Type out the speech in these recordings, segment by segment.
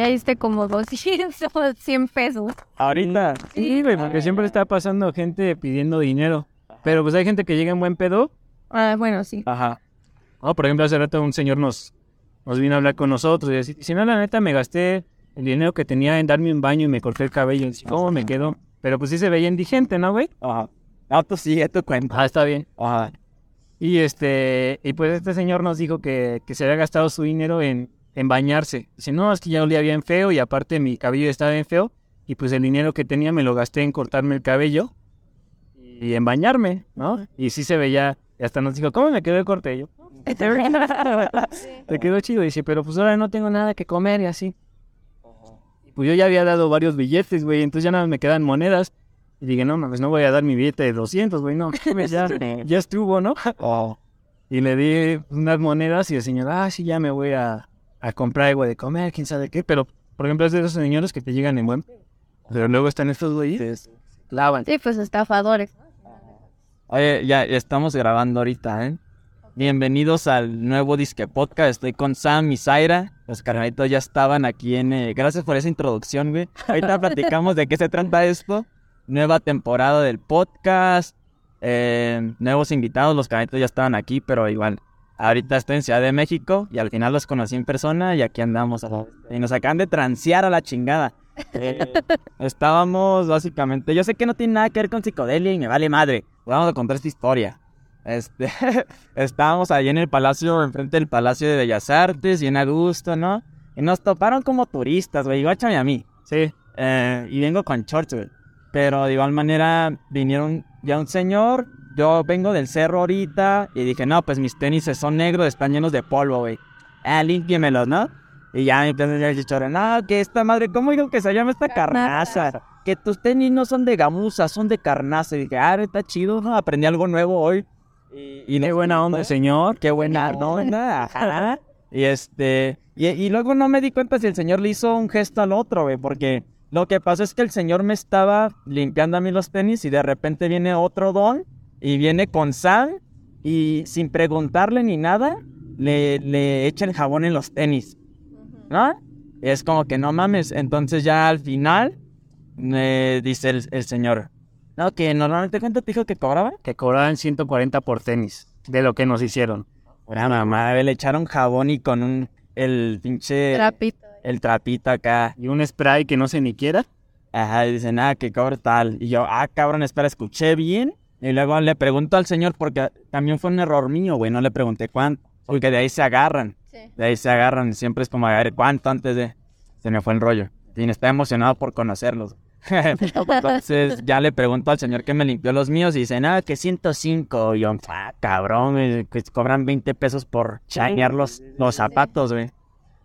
Ya diste como 200, 100 pesos. Ahorita. Sí, güey, porque siempre está pasando gente pidiendo dinero. Pero pues hay gente que llega en buen pedo. Ah, bueno, sí. Ajá. No, por ejemplo, hace rato un señor nos, nos vino a hablar con nosotros y decir, si no, la neta me gasté el dinero que tenía en darme un baño y me corté el cabello. Y ¿cómo me quedó? Pero pues sí se veía indigente, ¿no, güey? Ajá. No, tú sigue tu cuenta. Ah, está bien. Ajá. Y este, y pues este señor nos dijo que, que se había gastado su dinero en, en bañarse. Dice, no, es que ya olía bien feo y aparte mi cabello estaba bien feo. Y pues el dinero que tenía me lo gasté en cortarme el cabello y en bañarme, ¿no? Y sí se veía, y hasta nos dijo, ¿cómo me quedó el corte? Y yo, te quedó chido. Y dice, pero pues ahora no tengo nada que comer y así. Y pues yo ya había dado varios billetes, güey, entonces ya nada más me quedan monedas. Y dije, no mames, no voy a dar mi billete de 200, güey, no, ya, ya estuvo, ¿no? Oh. Y le di unas monedas y el señor, ah, sí, ya me voy a, a comprar algo de comer, quién sabe qué. Pero, por ejemplo, es de esos señores que te llegan en buen... Pero luego están estos güeyes, lavan. Sí, pues estafadores. Oye, ya ya estamos grabando ahorita, ¿eh? Bienvenidos al nuevo Disque Podcast. Estoy con Sam y Zaira. Los carnalitos ya estaban aquí en... eh, Gracias por esa introducción, güey. Ahorita platicamos de qué se trata esto. Nueva temporada del podcast. eh, nuevos invitados. Los carnalitos ya estaban aquí, pero igual. Ahorita estoy en Ciudad de México y al final los conocí en persona y aquí andamos. a la- Y nos acaban de transear a la chingada. Eh, estábamos básicamente... Yo sé que no tiene nada que ver con psicodelia y me vale madre. Vamos a contar esta historia. Este, estábamos ahí en el palacio, enfrente del Palacio de Bellas Artes, bien a gusto, ¿no? Y nos toparon como turistas, güey, guáchame a mí. Sí, Eh, y vengo con shorts, güey. Pero de igual manera vinieron ya un señor, yo vengo del cerro ahorita y dije, no, pues mis tenis son negros, están llenos de polvo, güey. Ah, límpiemelos, ¿no? Y ya me empieza el chichorro, no, que esta madre, ¿cómo digo que se llama esta carnaza? Que tus tenis no son de gamuza, son de carnaza. Y dije, ah, está chido, ¿no? Aprendí algo nuevo hoy. Y, y qué buena onda, señor. Qué buena onda. ajá. Y este. Y, y luego no me di cuenta si el señor le hizo un gesto al otro, güey. Porque lo que pasó es que el señor me estaba limpiando a mí los tenis y de repente viene otro don y viene con sal y sin preguntarle ni nada, le, le echa el jabón en los tenis. ¿No? Y es como que no mames. Entonces ya al final me dice el, el señor. No, que normalmente cuánto te dijo que cobraba. Que cobraban 140 por tenis de lo que nos hicieron. Pura mamá, le echaron jabón y con un el pinche Trapito. el trapito acá. Y un spray que no sé ni quiera. Ajá, y dicen, ah, que cobra tal. Y yo, ah, cabrón, espera, escuché bien. Y luego le pregunto al señor, porque también fue un error mío, güey, no le pregunté cuánto. Porque de ahí se agarran, Sí. de ahí se agarran. Siempre es como, a ver, ¿cuánto antes de...? Se me fue el rollo. Y estaba emocionado por conocerlos. Entonces ya le pregunto al señor que me limpió los míos y dice, nada, que 105. Y yo, ah, cabrón, que cobran 20 pesos por chañar los, los zapatos, güey.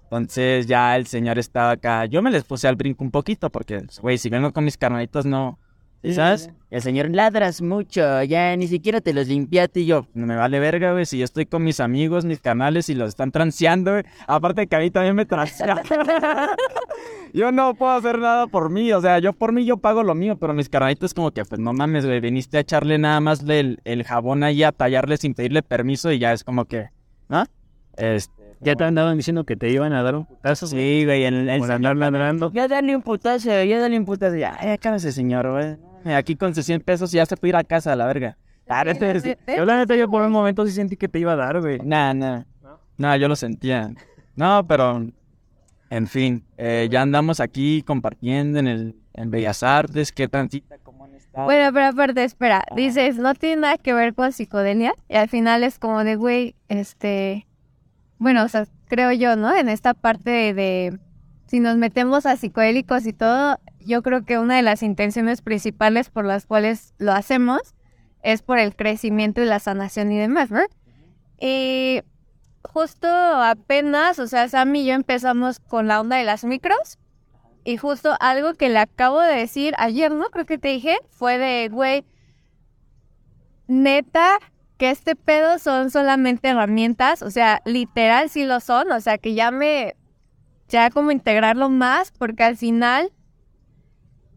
Entonces ya el señor estaba acá. Yo me les puse al brinco un poquito porque, güey, si vengo con mis carnalitos no... ¿sí ¿Sabes? El señor ladras mucho, ya ni siquiera te los limpiaste y yo, no me vale verga, güey, si yo estoy con mis amigos, mis canales y los están transeando, güey. Aparte que a mí también me transean. yo no puedo hacer nada por mí, o sea, yo por mí yo pago lo mío, pero mis carnalitos como que, pues no mames, güey, viniste a echarle nada más el, el jabón ahí a tallarle sin pedirle permiso y ya es como que, ¿no? Este... Ya te andaban diciendo que te iban a dar un putazo. Sí, güey, el, el Por andar ladrando. ya dale un putazo, ya dale un putazo. Ya, ya cállese, señor, güey. Aquí con sus 100 pesos ya se puede ir a casa a la verga. Ah, este Yo la neta, yo por un momento sí sentí que te iba a dar, güey. Nah, nah. No, yo lo sentía. No, pero... En fin, eh, ya andamos aquí compartiendo en el en Bellas Artes. ¿Qué tantita? ¿Cómo han estado? Bueno, pero aparte, espera, dices, no tiene nada que ver con psicodelia y al final es como de, güey, este, bueno, o sea, creo yo, ¿no? En esta parte de, de- si nos metemos a psicodélicos y todo, yo creo que una de las intenciones principales por las cuales lo hacemos es por el crecimiento y la sanación y demás, ¿no? Y justo apenas, o sea, Sam y yo empezamos con la onda de las micros. Y justo algo que le acabo de decir ayer, ¿no? Creo que te dije, fue de, güey, neta, que este pedo son solamente herramientas, o sea, literal sí lo son, o sea, que ya me, ya como integrarlo más, porque al final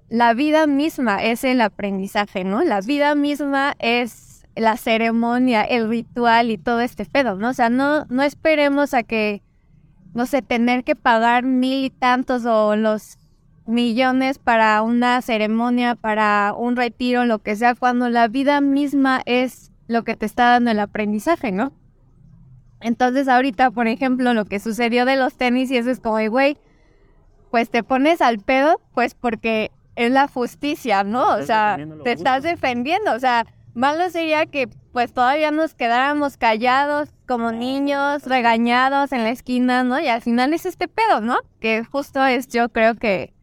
la vida misma es el aprendizaje, ¿no? La vida misma es la ceremonia, el ritual y todo este pedo, ¿no? O sea, no, no esperemos a que no sé, tener que pagar mil y tantos o los millones para una ceremonia, para un retiro, lo que sea, cuando la vida misma es lo que te está dando el aprendizaje, ¿no? Entonces ahorita, por ejemplo, lo que sucedió de los tenis y eso es como, güey, pues te pones al pedo, pues porque es la justicia, ¿no? O sea, te estás defendiendo, o sea, malo sería que pues todavía nos quedáramos callados como niños, regañados en la esquina, ¿no? Y al final es este pedo, ¿no? Que justo es, yo creo que,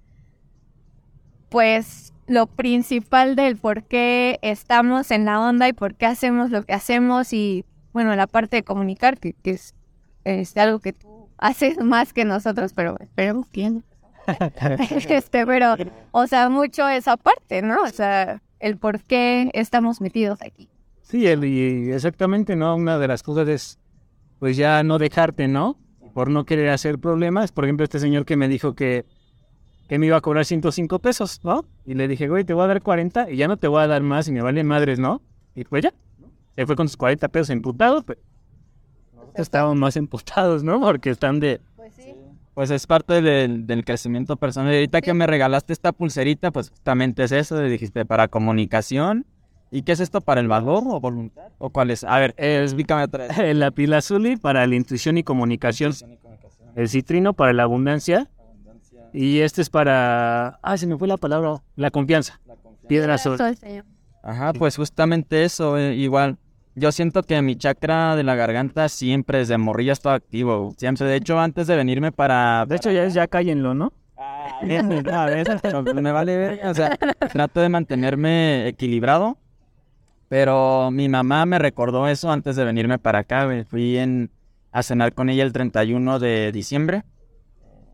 pues, lo principal del por qué estamos en la onda y por qué hacemos lo que hacemos y, bueno, la parte de comunicar, que, es, es, algo que tú haces más que nosotros, pero esperemos que este, pero, o sea, mucho esa parte, ¿no? O sea, el por qué estamos metidos aquí. Sí, el, y exactamente, ¿no? Una de las cosas es, pues ya no dejarte, ¿no? Por no querer hacer problemas. Por ejemplo, este señor que me dijo que, que me iba a cobrar 105 pesos, ¿no? Y le dije, güey, te voy a dar 40 y ya no te voy a dar más y me vale madres, ¿no? Y pues ya. Se fue con sus 40 pesos emputados, pues. Estábamos más emputados, ¿no? Porque están de... Pues sí. Pues es parte del, del crecimiento personal. Y ahorita que me regalaste esta pulserita, pues justamente es eso. Dijiste para comunicación ¿Y qué es esto para el valor o voluntad? ¿O cuál es? A ver, eh, explícame otra vez. La pila azul para la intuición y comunicación. El citrino para la abundancia. Y este es para... Ah, se me fue la palabra. La confianza. Piedra azul. Ajá, pues justamente eso, eh, igual. Yo siento que mi chakra de la garganta siempre desde morrilla está activo. Siempre, de hecho, antes de venirme para... De hecho, ya es ya cállenlo, ¿no? Ah, a veces, me vale ver, o sea, trato de mantenerme equilibrado pero mi mamá me recordó eso antes de venirme para acá, Fui en, a cenar con ella el 31 de diciembre.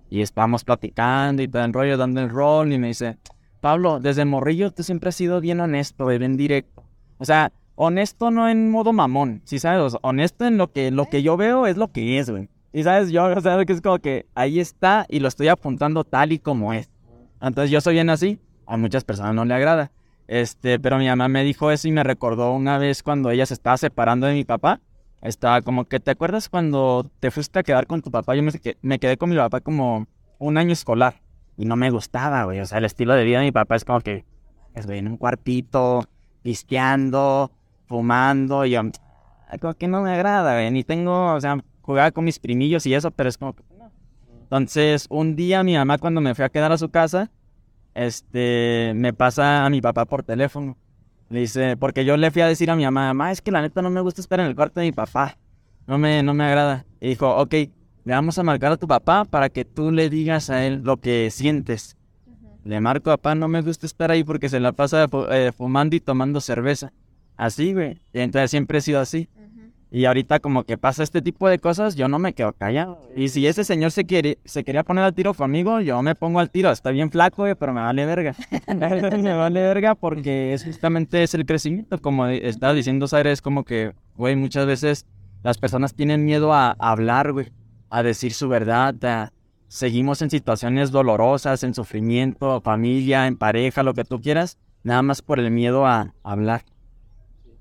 Y estábamos platicando y todo el rollo, dando el rol. Y me dice, Pablo, desde morrillo tú siempre has sido bien honesto, bien directo. O sea, honesto no en modo mamón, ¿sí sabes? honesto en lo que, lo que yo veo es lo que es, güey. Y sabes, yo, o sea, que es como que ahí está y lo estoy apuntando tal y como es. Entonces yo soy bien así, a muchas personas no le agrada. Este, pero mi mamá me dijo eso y me recordó una vez cuando ella se estaba separando de mi papá. Estaba como que, ¿te acuerdas cuando te fuiste a quedar con tu papá? Yo me, me quedé con mi papá como un año escolar y no me gustaba, güey. O sea, el estilo de vida de mi papá es como que, es, güey, en un cuartito, pisteando, fumando. Y yo, como que no me agrada, güey. Ni tengo, o sea, jugaba con mis primillos y eso, pero es como que no. Entonces, un día mi mamá cuando me fui a quedar a su casa, este, me pasa a mi papá por teléfono. Le dice, porque yo le fui a decir a mi mamá, mamá, es que la neta no me gusta estar en el cuarto de mi papá. No me, no me agrada. Y dijo, ok, le vamos a marcar a tu papá para que tú le digas a él lo que sientes. Le marco, papá, no me gusta estar ahí porque se la pasa eh, fumando y tomando cerveza. Así, güey. Y entonces siempre he sido así. Y ahorita como que pasa este tipo de cosas, yo no me quedo callado. Y si ese señor se quiere, se quería poner al tiro conmigo, yo me pongo al tiro. Está bien flaco, pero me vale verga. me vale verga porque es justamente es el crecimiento. Como estaba diciendo Zaire, es como que, güey, muchas veces las personas tienen miedo a, hablar, güey. A decir su verdad. seguimos en situaciones dolorosas, en sufrimiento, familia, en pareja, lo que tú quieras. Nada más por el miedo a hablar.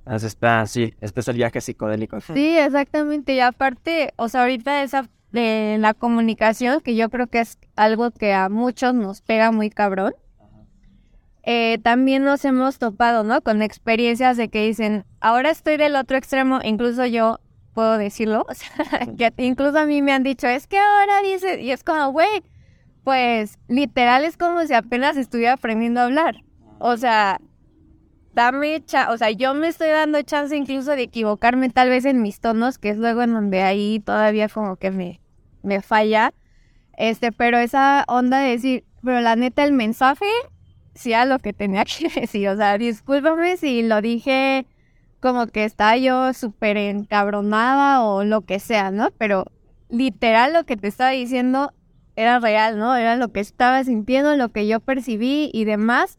Está, sí, este es el viaje psicodélico. Sí, exactamente. Y aparte, o sea, ahorita esa de la comunicación, que yo creo que es algo que a muchos nos pega muy cabrón. Eh, también nos hemos topado, ¿no? Con experiencias de que dicen, ahora estoy del otro extremo, incluso yo puedo decirlo, o sea, que incluso a mí me han dicho, es que ahora dice, y es como, güey, pues literal es como si apenas estuviera aprendiendo a hablar. O sea, o sea, yo me estoy dando chance incluso de equivocarme tal vez en mis tonos, que es luego en donde ahí todavía como que me, me falla. Este, pero esa onda de decir, pero la neta el mensaje sí a lo que tenía que decir, o sea, discúlpame si lo dije como que estaba yo súper encabronada o lo que sea, ¿no? Pero literal lo que te estaba diciendo era real, ¿no? Era lo que estaba sintiendo, lo que yo percibí y demás.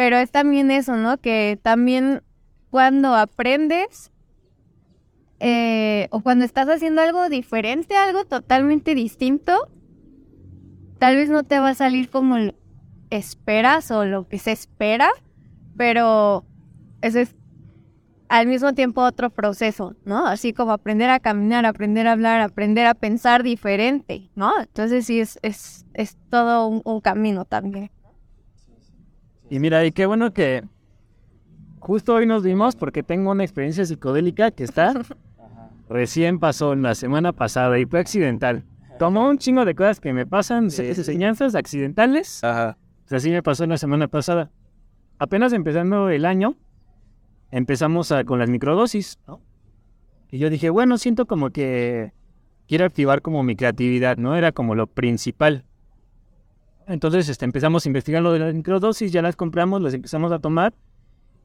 Pero es también eso, ¿no? Que también cuando aprendes eh, o cuando estás haciendo algo diferente, algo totalmente distinto, tal vez no te va a salir como esperas o lo que se espera, pero eso es al mismo tiempo otro proceso, ¿no? Así como aprender a caminar, aprender a hablar, aprender a pensar diferente, ¿no? Entonces sí es, es, es todo un camino también. Y mira, y qué bueno que justo hoy nos vimos porque tengo una experiencia psicodélica que está recién pasó la semana pasada y fue accidental. Tomó un chingo de cosas que me pasan, Sí, enseñanzas accidentales. Ajá. Así me pasó la semana pasada. Apenas empezando el año, empezamos a- con las microdosis, ¿no? Y yo dije, bueno, siento como que quiero activar como mi creatividad, ¿no? Era como lo principal. Entonces este, empezamos a investigar lo de las microdosis, ya las compramos, las empezamos a tomar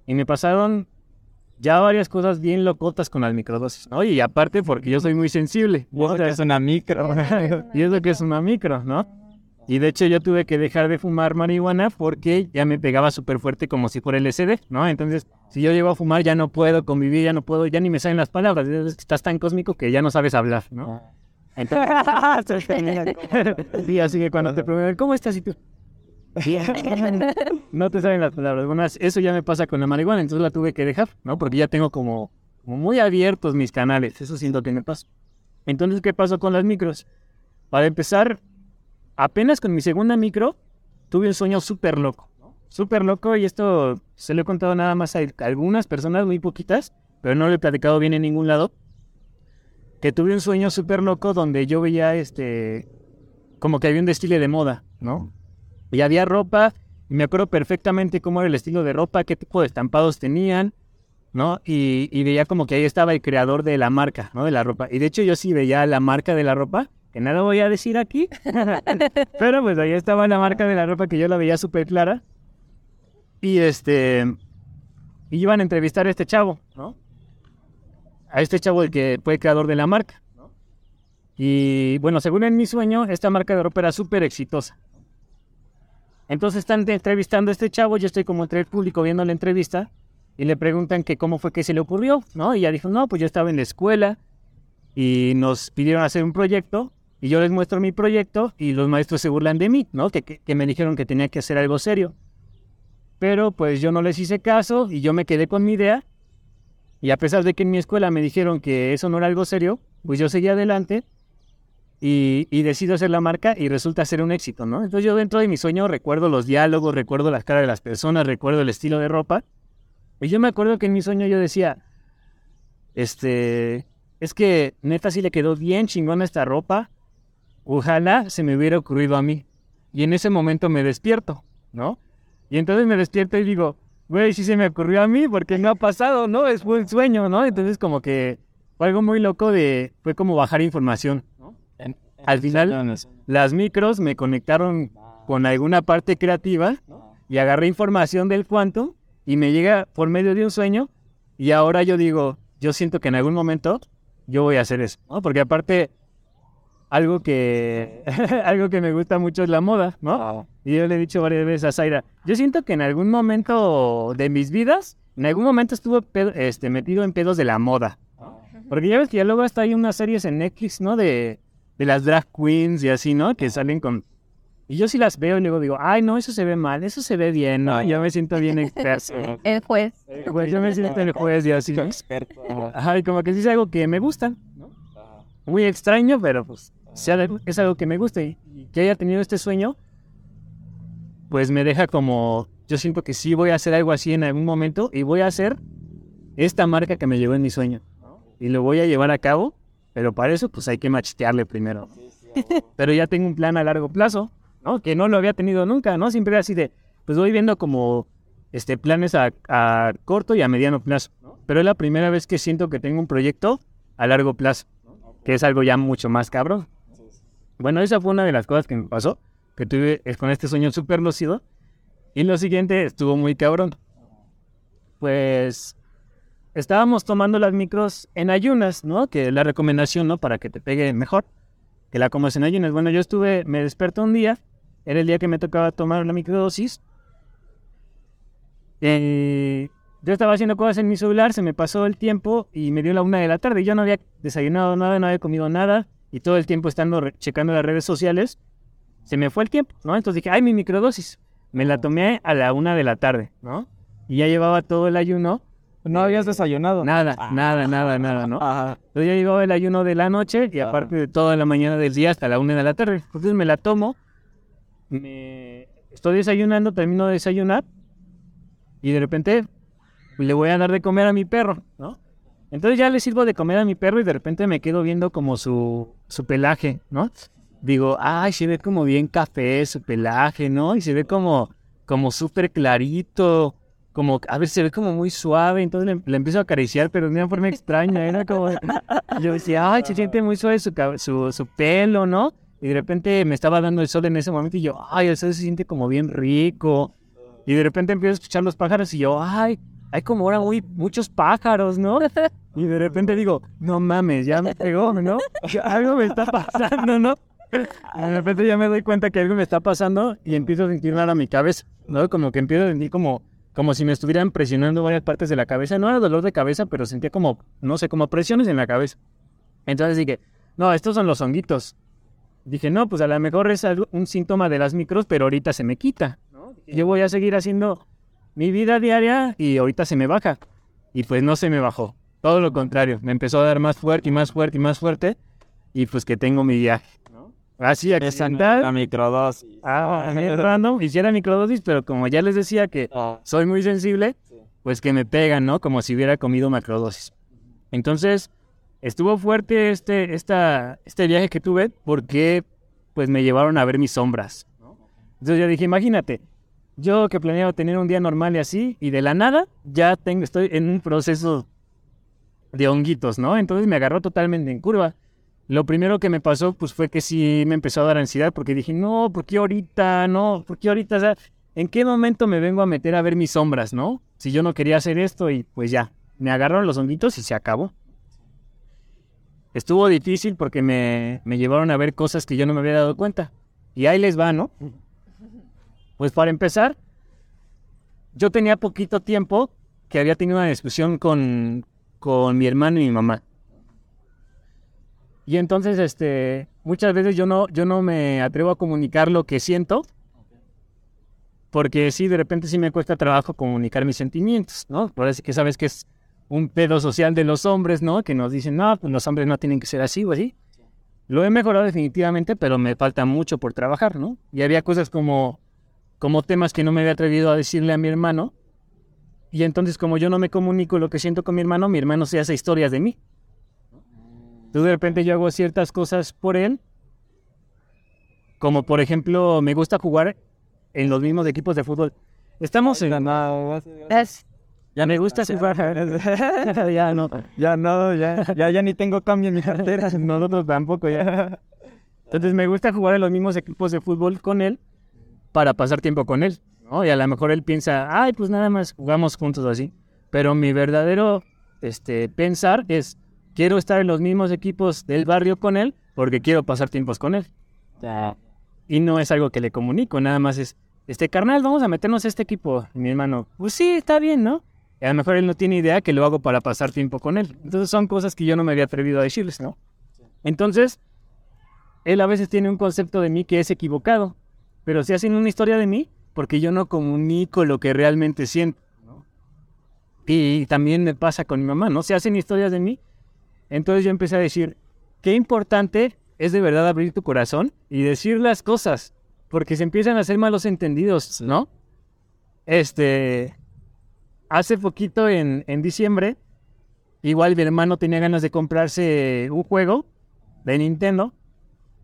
y me pasaron ya varias cosas bien locotas con las microdosis, ¿no? Y aparte porque yo soy muy sensible. Y eso que es una micro. y eso que es una micro, ¿no? Y de hecho yo tuve que dejar de fumar marihuana porque ya me pegaba súper fuerte como si fuera LSD, ¿no? Entonces, si yo llego a fumar ya no puedo convivir, ya no puedo, ya ni me salen las palabras, estás tan cósmico que ya no sabes hablar, ¿no? Entonces, sí, así que cuando te preguntan, ¿cómo estás? Y tú, no te salen las palabras. Bueno, eso ya me pasa con la marihuana, entonces la tuve que dejar, ¿no? Porque ya tengo como, como muy abiertos mis canales, eso siento que me pasa. Entonces, ¿qué pasó con las micros? Para empezar, apenas con mi segunda micro, tuve un sueño súper loco. Súper loco y esto se lo he contado nada más a algunas personas, muy poquitas, pero no lo he platicado bien en ningún lado. Que tuve un sueño súper loco donde yo veía este, como que había un desfile de moda, ¿no? Y había ropa, y me acuerdo perfectamente cómo era el estilo de ropa, qué tipo de estampados tenían, ¿no? Y, y veía como que ahí estaba el creador de la marca, ¿no? De la ropa. Y de hecho yo sí veía la marca de la ropa, que nada voy a decir aquí, pero pues ahí estaba la marca de la ropa que yo la veía súper clara. Y este, y iban a entrevistar a este chavo, ¿no? A este chavo el que fue creador de la marca. Y bueno, según en mi sueño, esta marca de ropa era súper exitosa. Entonces están entrevistando a este chavo, yo estoy como entre el público viendo la entrevista y le preguntan que cómo fue que se le ocurrió, ¿no? Y ella dijo, no, pues yo estaba en la escuela y nos pidieron hacer un proyecto y yo les muestro mi proyecto y los maestros se burlan de mí, ¿no? Que, que me dijeron que tenía que hacer algo serio. Pero pues yo no les hice caso y yo me quedé con mi idea y a pesar de que en mi escuela me dijeron que eso no era algo serio, pues yo seguí adelante y, decido hacer la marca y resulta ser un éxito, ¿no? Entonces yo dentro de mi sueño recuerdo los diálogos, recuerdo las caras de las personas, recuerdo el estilo de ropa. Y yo me acuerdo que en mi sueño yo decía, este, es que neta sí le quedó bien chingona esta ropa. Ojalá se me hubiera ocurrido a mí. Y en ese momento me despierto, ¿no? Y entonces me despierto y digo, güey, sí se me ocurrió a mí porque no ha pasado, ¿no? Es un sueño, ¿no? Entonces como que fue algo muy loco de, fue como bajar información, ¿no? En- Al final, las micros me conectaron con alguna parte creativa y agarré información del quantum y me llega por medio de un sueño y ahora yo digo, yo siento que en algún momento yo voy a hacer eso, ¿no? Porque aparte algo que algo que me gusta mucho es la moda, ¿no? Y yo le he dicho varias veces a Zaira, yo siento que en algún momento de mis vidas, en algún momento estuve pedo- este, metido en pedos de la moda. Porque ya ves que ya luego hasta hay unas series en Netflix, ¿no? De, de las drag queens y así, ¿no? Que salen con... Y yo sí las veo y luego digo, ay, no, eso se ve mal, eso se ve bien, ¿no? Yo me siento bien experto. El juez. Pues yo me siento el juez y así. experto. Ajá, y como que sí es algo que me gusta. Muy extraño, pero pues sea es algo que me gusta y, y que haya tenido este sueño, pues me deja como, yo siento que sí voy a hacer algo así en algún momento y voy a hacer esta marca que me llegó en mi sueño. Y lo voy a llevar a cabo, pero para eso pues hay que machetearle primero. Pero ya tengo un plan a largo plazo, ¿no? Que no lo había tenido nunca, ¿no? Siempre así de, pues voy viendo como este, planes a, a corto y a mediano plazo. Pero es la primera vez que siento que tengo un proyecto a largo plazo, que es algo ya mucho más cabrón. Bueno, esa fue una de las cosas que me pasó, que tuve es con este sueño súper lúcido. Y lo siguiente estuvo muy cabrón. Pues estábamos tomando las micros en ayunas, ¿no? Que es la recomendación, ¿no? Para que te pegue mejor, que la comas en ayunas. Bueno, yo estuve, me desperté un día, era el día que me tocaba tomar la microdosis. Eh, yo estaba haciendo cosas en mi celular, se me pasó el tiempo y me dio la una de la tarde. Yo no había desayunado nada, no había comido nada y todo el tiempo estando checando las redes sociales, se me fue el tiempo, ¿no? Entonces dije, ay, mi microdosis. Me la tomé a la una de la tarde, ¿no? Y ya llevaba todo el ayuno No habías desayunado. Nada, Ah. nada, nada, nada, ¿no? Ajá. Entonces ya llevaba el ayuno de la noche y aparte de toda la mañana del día hasta la una de la tarde. Entonces me la tomo, me estoy desayunando, termino de desayunar y de repente le voy a dar de comer a mi perro, ¿no? Entonces ya le sirvo de comer a mi perro y de repente me quedo viendo como su, su pelaje, ¿no? Digo, ay, se ve como bien café su pelaje, ¿no? Y se ve como, como súper clarito, como, a ver, se ve como muy suave. Entonces le, le empiezo a acariciar, pero de una forma extraña. Era como, yo decía, ay, se siente muy suave su, su, su pelo, ¿no? Y de repente me estaba dando el sol en ese momento y yo, ay, el sol se siente como bien rico. Y de repente empiezo a escuchar los pájaros y yo, ay, hay como ahora muy, muchos pájaros, ¿no? Y de repente digo, no mames, ya me pegó, ¿no? Algo me está pasando, ¿no? Y de repente ya me doy cuenta que algo me está pasando y empiezo a sentir nada a mi cabeza, ¿no? Como que empiezo a sentir como, como si me estuvieran presionando varias partes de la cabeza. No era dolor de cabeza, pero sentía como, no sé, como presiones en la cabeza. Entonces dije, no, estos son los honguitos. Dije, no, pues a lo mejor es un síntoma de las micros, pero ahorita se me quita. Yo voy a seguir haciendo mi vida diaria y ahorita se me baja. Y pues no se me bajó. Todo lo contrario, me empezó a dar más fuerte y más fuerte y más fuerte. Y pues que tengo mi viaje. ¿no? Así, accidental. la microdosis. Ah, random. Hiciera microdosis, pero como ya les decía que Ah, soy muy sensible, pues que me pegan, ¿no? Como si hubiera comido macrodosis. Entonces, estuvo fuerte este, esta, este viaje que tuve porque pues me llevaron a ver mis sombras. Entonces yo dije, imagínate, yo que planeaba tener un día normal y así, y de la nada ya tengo, estoy en un proceso de honguitos, ¿no? Entonces me agarró totalmente en curva. Lo primero que me pasó, pues fue que sí me empezó a dar ansiedad porque dije, no, ¿por qué ahorita? No, ¿por qué ahorita? ¿en qué momento me vengo a meter a ver mis sombras, no? Si yo no quería hacer esto y pues ya, me agarraron los honguitos y se acabó. Estuvo difícil porque me, me llevaron a ver cosas que yo no me había dado cuenta. Y ahí les va, ¿no? Pues para empezar, yo tenía poquito tiempo que había tenido una discusión con, con mi hermano y mi mamá. Y entonces, este, muchas veces yo no, yo no me atrevo a comunicar lo que siento, porque sí, de repente sí me cuesta trabajo comunicar mis sentimientos, ¿no? Por eso que sabes que es un pedo social de los hombres, ¿no? Que nos dicen, no, pues los hombres no tienen que ser así o así. Lo he mejorado definitivamente, pero me falta mucho por trabajar, ¿no? Y había cosas como, como temas que no me había atrevido a decirle a mi hermano. Y entonces, como yo no me comunico lo que siento con mi hermano, mi hermano se hace historias de mí. Entonces, de repente yo hago ciertas cosas por él. Como por ejemplo, me gusta jugar en los mismos equipos de fútbol. Estamos en... Es- Ya me gusta jugar. ya no. Ya no, ya, ya, ya ni tengo cambio en mi cartera. Nosotros tampoco ya. Entonces me gusta jugar en los mismos equipos de fútbol con él para pasar tiempo con él. ¿no? Y a lo mejor él piensa, ay, pues nada más jugamos juntos o así. Pero mi verdadero este, pensar es, quiero estar en los mismos equipos del barrio con él porque quiero pasar tiempos con él. Y no es algo que le comunico, nada más es, este carnal, vamos a meternos a este equipo. Y mi hermano, pues sí, está bien, ¿no? Y a lo mejor él no tiene idea que lo hago para pasar tiempo con él. Entonces son cosas que yo no me había atrevido a decirles, ¿no? Entonces, él a veces tiene un concepto de mí que es equivocado, pero se hacen una historia de mí porque yo no comunico lo que realmente siento. ¿no? Y también me pasa con mi mamá, ¿no? Se hacen historias de mí. Entonces yo empecé a decir, qué importante es de verdad abrir tu corazón y decir las cosas, porque se empiezan a hacer malos entendidos, ¿no? Este, hace poquito en, en diciembre, igual mi hermano tenía ganas de comprarse un juego de Nintendo,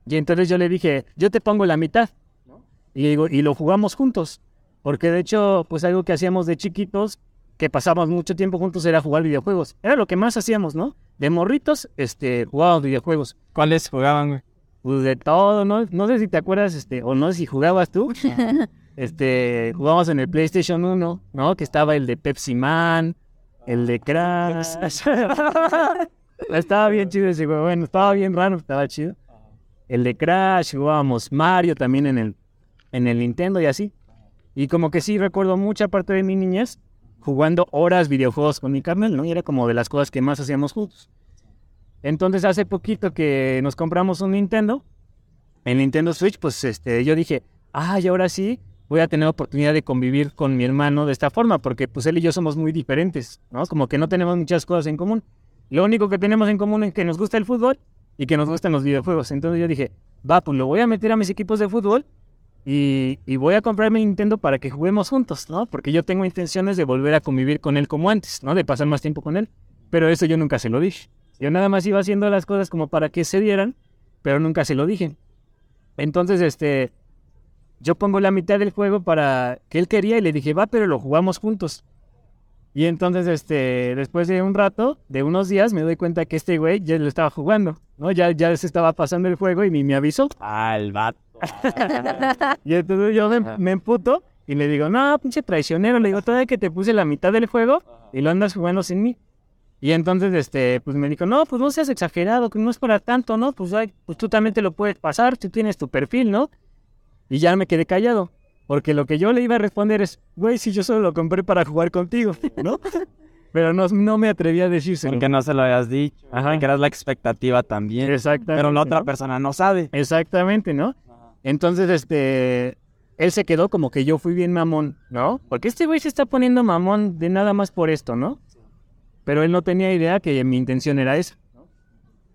y entonces yo le dije, yo te pongo la mitad, y, digo, y lo jugamos juntos, porque de hecho, pues algo que hacíamos de chiquitos, que pasábamos mucho tiempo juntos, era jugar videojuegos, era lo que más hacíamos, ¿no? De morritos, este, jugábamos videojuegos. ¿Cuáles jugaban, güey? Pues de todo, ¿no? No sé si te acuerdas, este, o no sé si jugabas tú. Este, jugamos en el PlayStation 1, ¿no? Que estaba el de Pepsi Man, el de Crash. estaba bien chido ese juego. Bueno, estaba bien raro, estaba chido. El de Crash, jugábamos Mario también en el, en el Nintendo y así. Y como que sí recuerdo mucha parte de mi niñez jugando horas videojuegos con mi carnal, ¿no? Y era como de las cosas que más hacíamos juntos. Entonces hace poquito que nos compramos un Nintendo, el Nintendo Switch, pues este, yo dije, ay, ahora sí, voy a tener oportunidad de convivir con mi hermano de esta forma, porque pues él y yo somos muy diferentes, ¿no? Como que no tenemos muchas cosas en común. Lo único que tenemos en común es que nos gusta el fútbol y que nos gustan los videojuegos. Entonces yo dije, va, pues lo voy a meter a mis equipos de fútbol y, voy a comprarme Nintendo para que juguemos juntos, ¿no? Porque yo tengo intenciones de volver a convivir con él como antes, ¿no? De pasar más tiempo con él. Pero eso yo nunca se lo dije. Yo nada más iba haciendo las cosas como para que se dieran, pero nunca se lo dije. Entonces, este, yo pongo la mitad del juego para que él quería y le dije, va, pero lo jugamos juntos. Y entonces, este, después de un rato, de unos días, me doy cuenta que este güey ya lo estaba jugando, ¿no? Ya, ya se estaba pasando el juego y ni me avisó. Ah, el vato. Y entonces yo me, me emputo y le digo, no, pinche traicionero. Le digo, todavía que te puse la mitad del juego y lo andas jugando sin mí. Y entonces, este, pues me dijo, no, pues no seas exagerado, que no es para tanto, ¿no? Pues, ay, pues tú también te lo puedes pasar, tú tienes tu perfil, ¿no? Y ya me quedé callado. Porque lo que yo le iba a responder es, güey, si yo solo lo compré para jugar contigo, ¿no? Pero no, no me atreví a decírselo. Porque no se lo habías dicho. Ajá. Que eras la expectativa también. Exactamente. Pero la otra ¿no? persona no sabe. Exactamente, ¿no? Entonces, este, él se quedó como que yo fui bien mamón, ¿no? Porque este güey se está poniendo mamón de nada más por esto, ¿no? Pero él no tenía idea que mi intención era esa.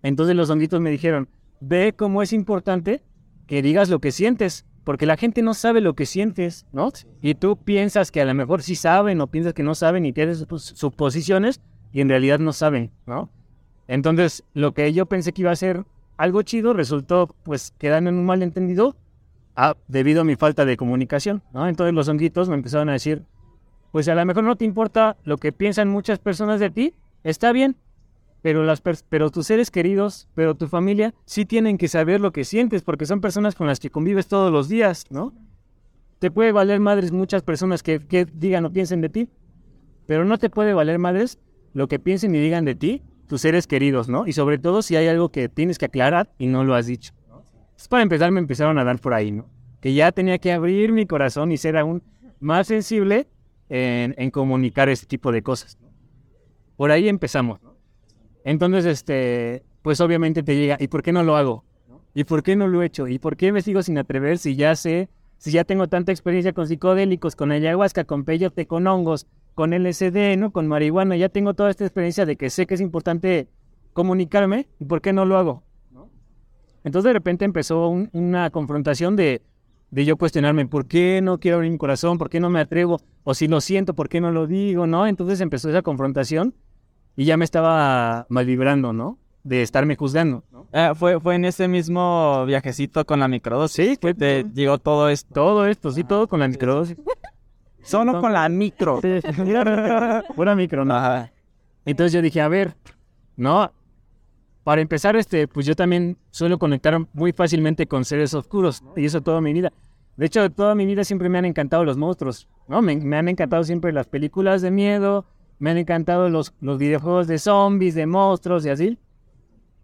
Entonces los honguitos me dijeron, ve cómo es importante que digas lo que sientes, porque la gente no sabe lo que sientes, ¿no? Y tú piensas que a lo mejor sí saben o piensas que no saben y tienes supos- suposiciones y en realidad no saben, ¿no? Entonces, lo que yo pensé que iba a ser algo chido resultó pues quedando en un malentendido ah, debido a mi falta de comunicación, ¿no? Entonces los honguitos me empezaron a decir, pues a lo mejor no te importa lo que piensan muchas personas de ti, está bien, pero, las pero tus seres queridos, pero tu familia, sí tienen que saber lo que sientes, porque son personas con las que convives todos los días, ¿no? Te puede valer madres muchas personas que, que digan o piensen de ti, pero no te puede valer madres lo que piensen y digan de ti tus seres queridos, ¿no? Y sobre todo si hay algo que tienes que aclarar y no lo has dicho. Entonces, para empezar me empezaron a dar por ahí, ¿no? Que ya tenía que abrir mi corazón y ser aún más sensible en, comunicar este tipo de cosas. Por ahí empezamos. Entonces, este, pues obviamente te llega, ¿y por qué no lo hago? ¿Y por qué no lo he hecho? ¿Y por qué me sigo sin atrever si ya sé, si ya tengo tanta experiencia con psicodélicos, con ayahuasca, con peyote, con hongos, con LSD, ¿no? Con marihuana, ya tengo toda esta experiencia de que sé que es importante comunicarme, ¿y por qué no lo hago? Entonces de repente empezó un- una confrontación de, de yo cuestionarme, ¿por qué no quiero abrir mi corazón? ¿Por qué no me atrevo? O si lo siento, ¿por qué no lo digo? ¿No? Entonces empezó esa confrontación y ya me estaba mal vibrando, ¿no? De estarme juzgando. ¿no? Eh, fue, fue en ese mismo viajecito con la microdosis. Sí, fue Te llegó todo esto. todo esto, sí, todo con la microdosis. Solo con la micro. Sí, Pura micro, ¿no? Ajá. Entonces yo dije, a ver, no, para empezar, este, pues yo también suelo conectar muy fácilmente con seres oscuros, y eso toda mi vida. De hecho, toda mi vida siempre me han encantado los monstruos, ¿no? Me, me han encantado siempre las películas de miedo, me han encantado los, los videojuegos de zombies, de monstruos y así.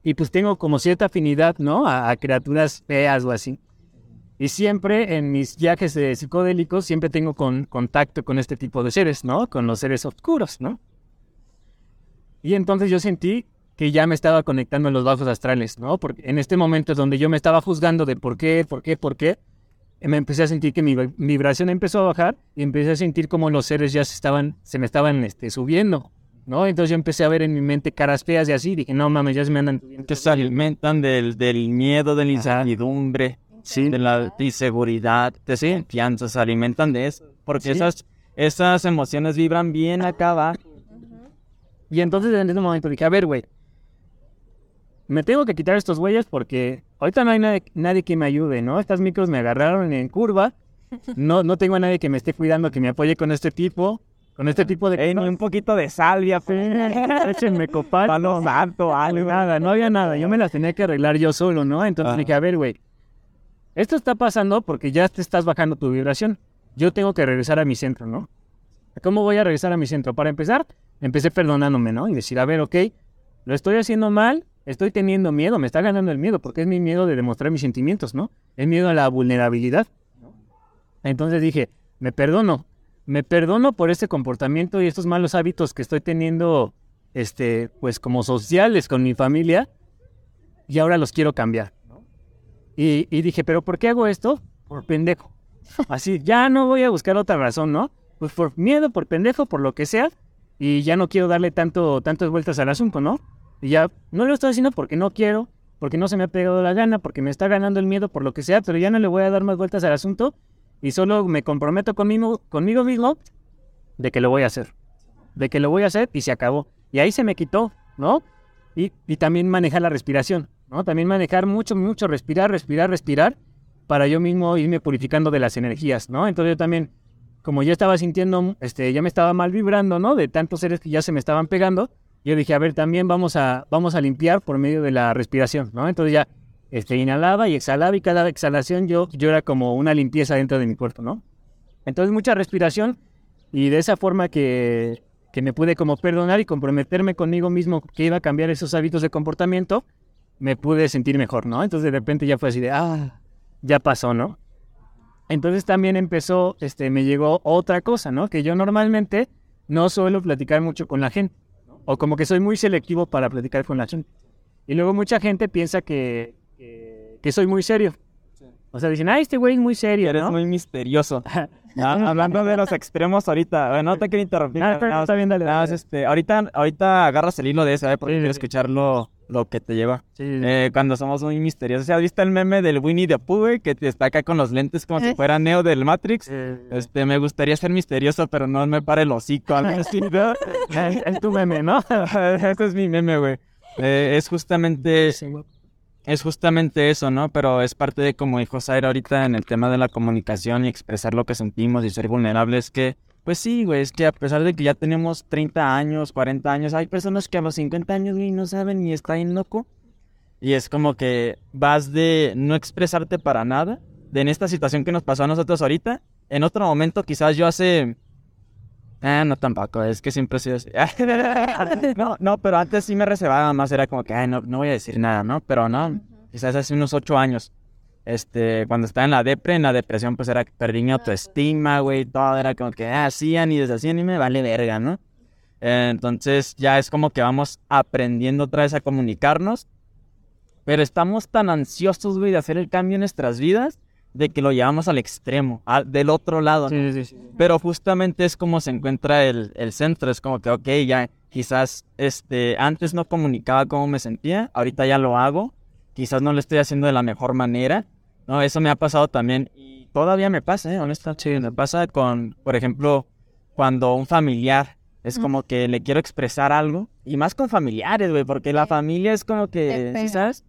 Y pues tengo como cierta afinidad, ¿no? A, a criaturas feas o así. Y siempre en mis viajes de psicodélicos, siempre tengo con, contacto con este tipo de seres, ¿no? Con los seres oscuros, ¿no? Y entonces yo sentí que ya me estaba conectando en los bajos astrales, ¿no? Porque en este momento donde yo me estaba juzgando de por qué, por qué, por qué, me empecé a sentir que mi vib- vibración empezó a bajar y empecé a sentir como los seres ya se estaban, se me estaban este, subiendo, ¿no? Entonces yo empecé a ver en mi mente caras feas y así, dije, no mames, ya se me andan se alimentan del, del miedo, de la incertidumbre, Sí. de la inseguridad, de Sí. confianza. Se alimentan de eso. Porque Sí. esas, esas emociones vibran bien acá abajo. Y entonces en ese momento dije, a ver, güey, me tengo que quitar estos güeyes porque ahorita no hay nadie, nadie que me ayude, ¿no? Estas micros me agarraron en curva, no, no tengo a nadie que me esté cuidando, que me apoye con este tipo, con este tipo de... Ey, ni un poquito de salvia, Échenme copal. palo santo, algo. Nada, no había nada, yo me las tenía que arreglar yo solo, ¿no? Entonces Ah. dije, a ver, güey, esto está pasando porque ya te estás bajando tu vibración. Yo tengo que regresar a mi centro, ¿no? ¿Cómo voy a regresar a mi centro? Para empezar, empecé perdonándome, ¿no? Y decir, a ver, ok, lo estoy haciendo mal, estoy teniendo miedo, me está ganando el miedo, porque es mi miedo de demostrar mis sentimientos, ¿no? Es miedo a la vulnerabilidad. Entonces dije, me perdono, me perdono por este comportamiento y estos malos hábitos que estoy teniendo, este, pues como sociales con mi familia, y ahora los quiero cambiar. Y, dije, ¿pero por qué hago esto? Por pendejo. Así, ya no voy a buscar otra razón, ¿no? Pues por miedo, por pendejo, por lo que sea, y ya no quiero darle tanto, tantas vueltas al asunto, ¿no? Y ya no lo estoy haciendo porque no quiero, porque no se me ha pegado la gana, porque me está ganando el miedo, por lo que sea, pero ya no le voy a dar más vueltas al asunto y solo me comprometo conmigo, conmigo mismo de que lo voy a hacer. De que lo voy a hacer y se acabó. Y ahí se me quitó, ¿no? Y, y también manejar la respiración, También manejar mucho, mucho, respirar, respirar, respirar, para yo mismo irme purificando de las energías, ¿no? Entonces yo también, como ya estaba sintiendo, este, ya me estaba mal vibrando, ¿no? De tantos seres que ya se me estaban pegando, yo dije, a ver, también vamos a, vamos a limpiar por medio de la respiración, ¿no? Entonces ya este, inhalaba y exhalaba y cada exhalación yo, yo era como una limpieza dentro de mi cuerpo, ¿no? Entonces mucha respiración y de esa forma que, que me pude como perdonar y comprometerme conmigo mismo que iba a cambiar esos hábitos de comportamiento, me pude sentir mejor, ¿no? Entonces de repente ya fue así de, ah, ya pasó, ¿no? Entonces también empezó, este, me llegó otra cosa, ¿no? Que yo normalmente no suelo platicar mucho con la gente, o como que soy muy selectivo para platicar con la gente. Y luego mucha gente piensa que, que, que soy muy serio. O sea, dicen, ah, este güey es muy serio, Eres ¿no? muy misterioso. Ah, hablando de los extremos ahorita, bueno, no te quiero interrumpir. Ah, nada está, bien, dale. dale. este, ahorita, ahorita agarras el hilo de eso, ¿eh? Porque Sí, quiero sí. Lo, que te lleva. Sí, sí, sí. Eh, cuando somos muy misteriosos. ¿Has visto el meme del Winnie the Pooh, güey? Que te está acá con los lentes como si fuera Neo del Matrix. Eh, Este, me gustaría ser misterioso, pero no me pare el hocico. Algo así, ¿no? es, es tu meme, ¿no? Ese es mi meme, güey. Eh, es justamente es justamente eso, ¿no? Pero es parte de, como dijo Zaira ahorita, en el tema de la comunicación y expresar lo que sentimos y ser vulnerables, que, pues sí, güey, es que a pesar de que ya tenemos 30 años, 40 años, hay personas que a los 50 años, güey, no saben y está bien loco. Y es como que vas de no expresarte para nada, de en esta situación que nos pasó a nosotros ahorita, en otro momento, quizás yo hace... Ah, no tampoco, es que siempre he sido así. no, no, pero antes sí me reservaba más, era como que, ay, no, no voy a decir nada, ¿no? Pero no, quizás hace unos ocho años, este, cuando estaba en la depre, en la depresión, pues era que perdí mi autoestima, güey, todo era como que, ah, hacían y deshacían y me vale verga, ¿no? Eh, entonces ya es como que vamos aprendiendo otra vez a comunicarnos, pero estamos tan ansiosos, güey, de hacer el cambio en nuestras vidas, de que lo llevamos al extremo, al- del otro lado, ¿no? Sí, sí, sí. Pero justamente es como se encuentra el, el centro. Es como que, ok, ya quizás este, antes no comunicaba cómo me sentía, ahorita ya lo hago. Quizás no lo estoy haciendo de la mejor manera. No, eso me ha pasado también. Y todavía me pasa, ¿eh? Honestamente, me pasa con, por ejemplo, cuando un familiar es como que le quiero expresar algo. Y más con familiares, güey, porque la Sí. familia es como que, ¿sí sabes?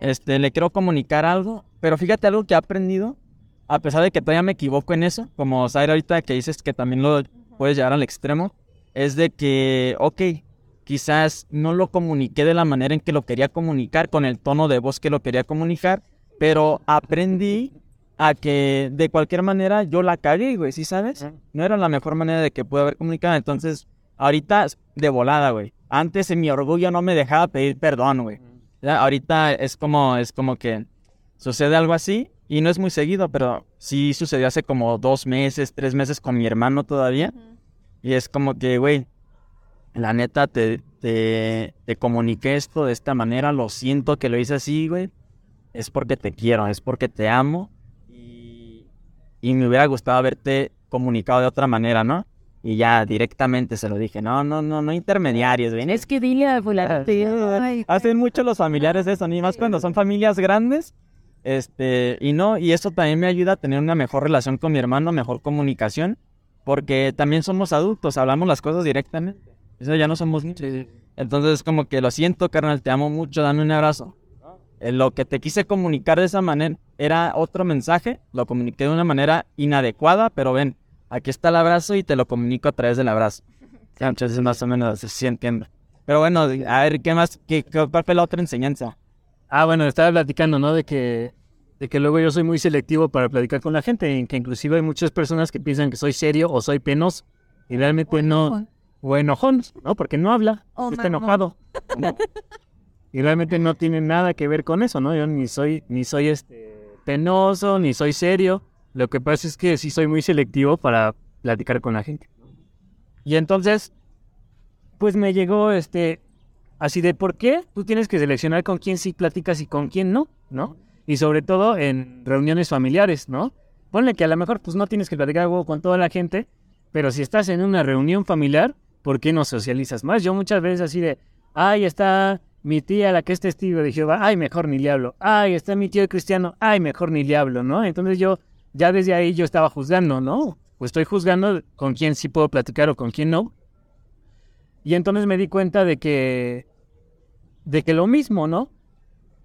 Este, le quiero comunicar algo. Pero fíjate algo que he aprendido a pesar de que todavía me equivoco en eso, como Zaira ahorita que dices que también lo puedes llevar al extremo, es de que, ok, quizás no lo comuniqué de la manera en que lo quería comunicar, con el tono de voz que lo quería comunicar, pero aprendí a que de cualquier manera yo la cagué, güey, ¿sí sabes? No era la mejor manera de que pude haber comunicado, entonces ahorita de volada, güey. Antes en mi orgullo no me dejaba pedir perdón, güey. Ya, ahorita es como, es como que sucede algo así y no es muy seguido, pero sí sucedió hace como dos meses, tres meses con mi hermano todavía. Y es como que, güey, la neta te, te, te comuniqué esto de esta manera, lo siento que lo hice así, güey. Es porque te quiero, es porque te amo. Y, y me hubiera gustado haberte comunicado de otra manera, ¿no? Y ya directamente se lo dije, no, no, no, no intermediarios, güey. Es que dile a fulano, Ay, Hacen mucho los familiares eso, ni más cuando son familias grandes. Este, y no, y eso también me ayuda a tener una mejor relación con mi hermano, mejor comunicación, porque también somos adultos, hablamos las cosas directamente. Eso ya no somos niños. Entonces es como que lo siento, carnal, te amo mucho, dame un abrazo. Lo que te quise comunicar de esa manera era otro mensaje, lo comuniqué de una manera inadecuada, pero ven, aquí está el abrazo y te lo comunico a través del abrazo. Ya, Entonces más o menos sí entiendo. Pero bueno, a ver, ¿qué más? ¿Qué, qué- ¿Cuál fue la otra enseñanza? Ah, bueno, estaba platicando, ¿no? De que, de que luego yo soy muy selectivo para platicar con la gente, y que inclusive hay muchas personas que piensan que soy serio o soy penoso, y realmente no, o enojón, ¿no? Porque no habla, O está enojado. ¿no? Y realmente no tiene nada que ver con eso, ¿no? Yo ni soy, ni soy este penoso, ni soy serio. Lo que pasa es que sí soy muy selectivo para platicar con la gente. Y entonces, pues me llegó este así de por qué tú tienes que seleccionar con quién sí platicas y con quién no, ¿no? Y sobre todo en reuniones familiares, ¿no? ponle que a lo mejor pues no tienes que platicar algo con toda la gente, pero si estás en una reunión familiar, ¿por qué no socializas más? Yo muchas veces así de, ay, está mi tía, la que es testigo de Jehová, ay, mejor ni le hablo. Ay, está mi tío cristiano, ay, mejor ni le hablo, ¿no? Entonces yo, ya desde ahí yo estaba juzgando, ¿no? Pues estoy juzgando con quién sí puedo platicar o con quién no. Y entonces me di cuenta de que, de que lo mismo, ¿no?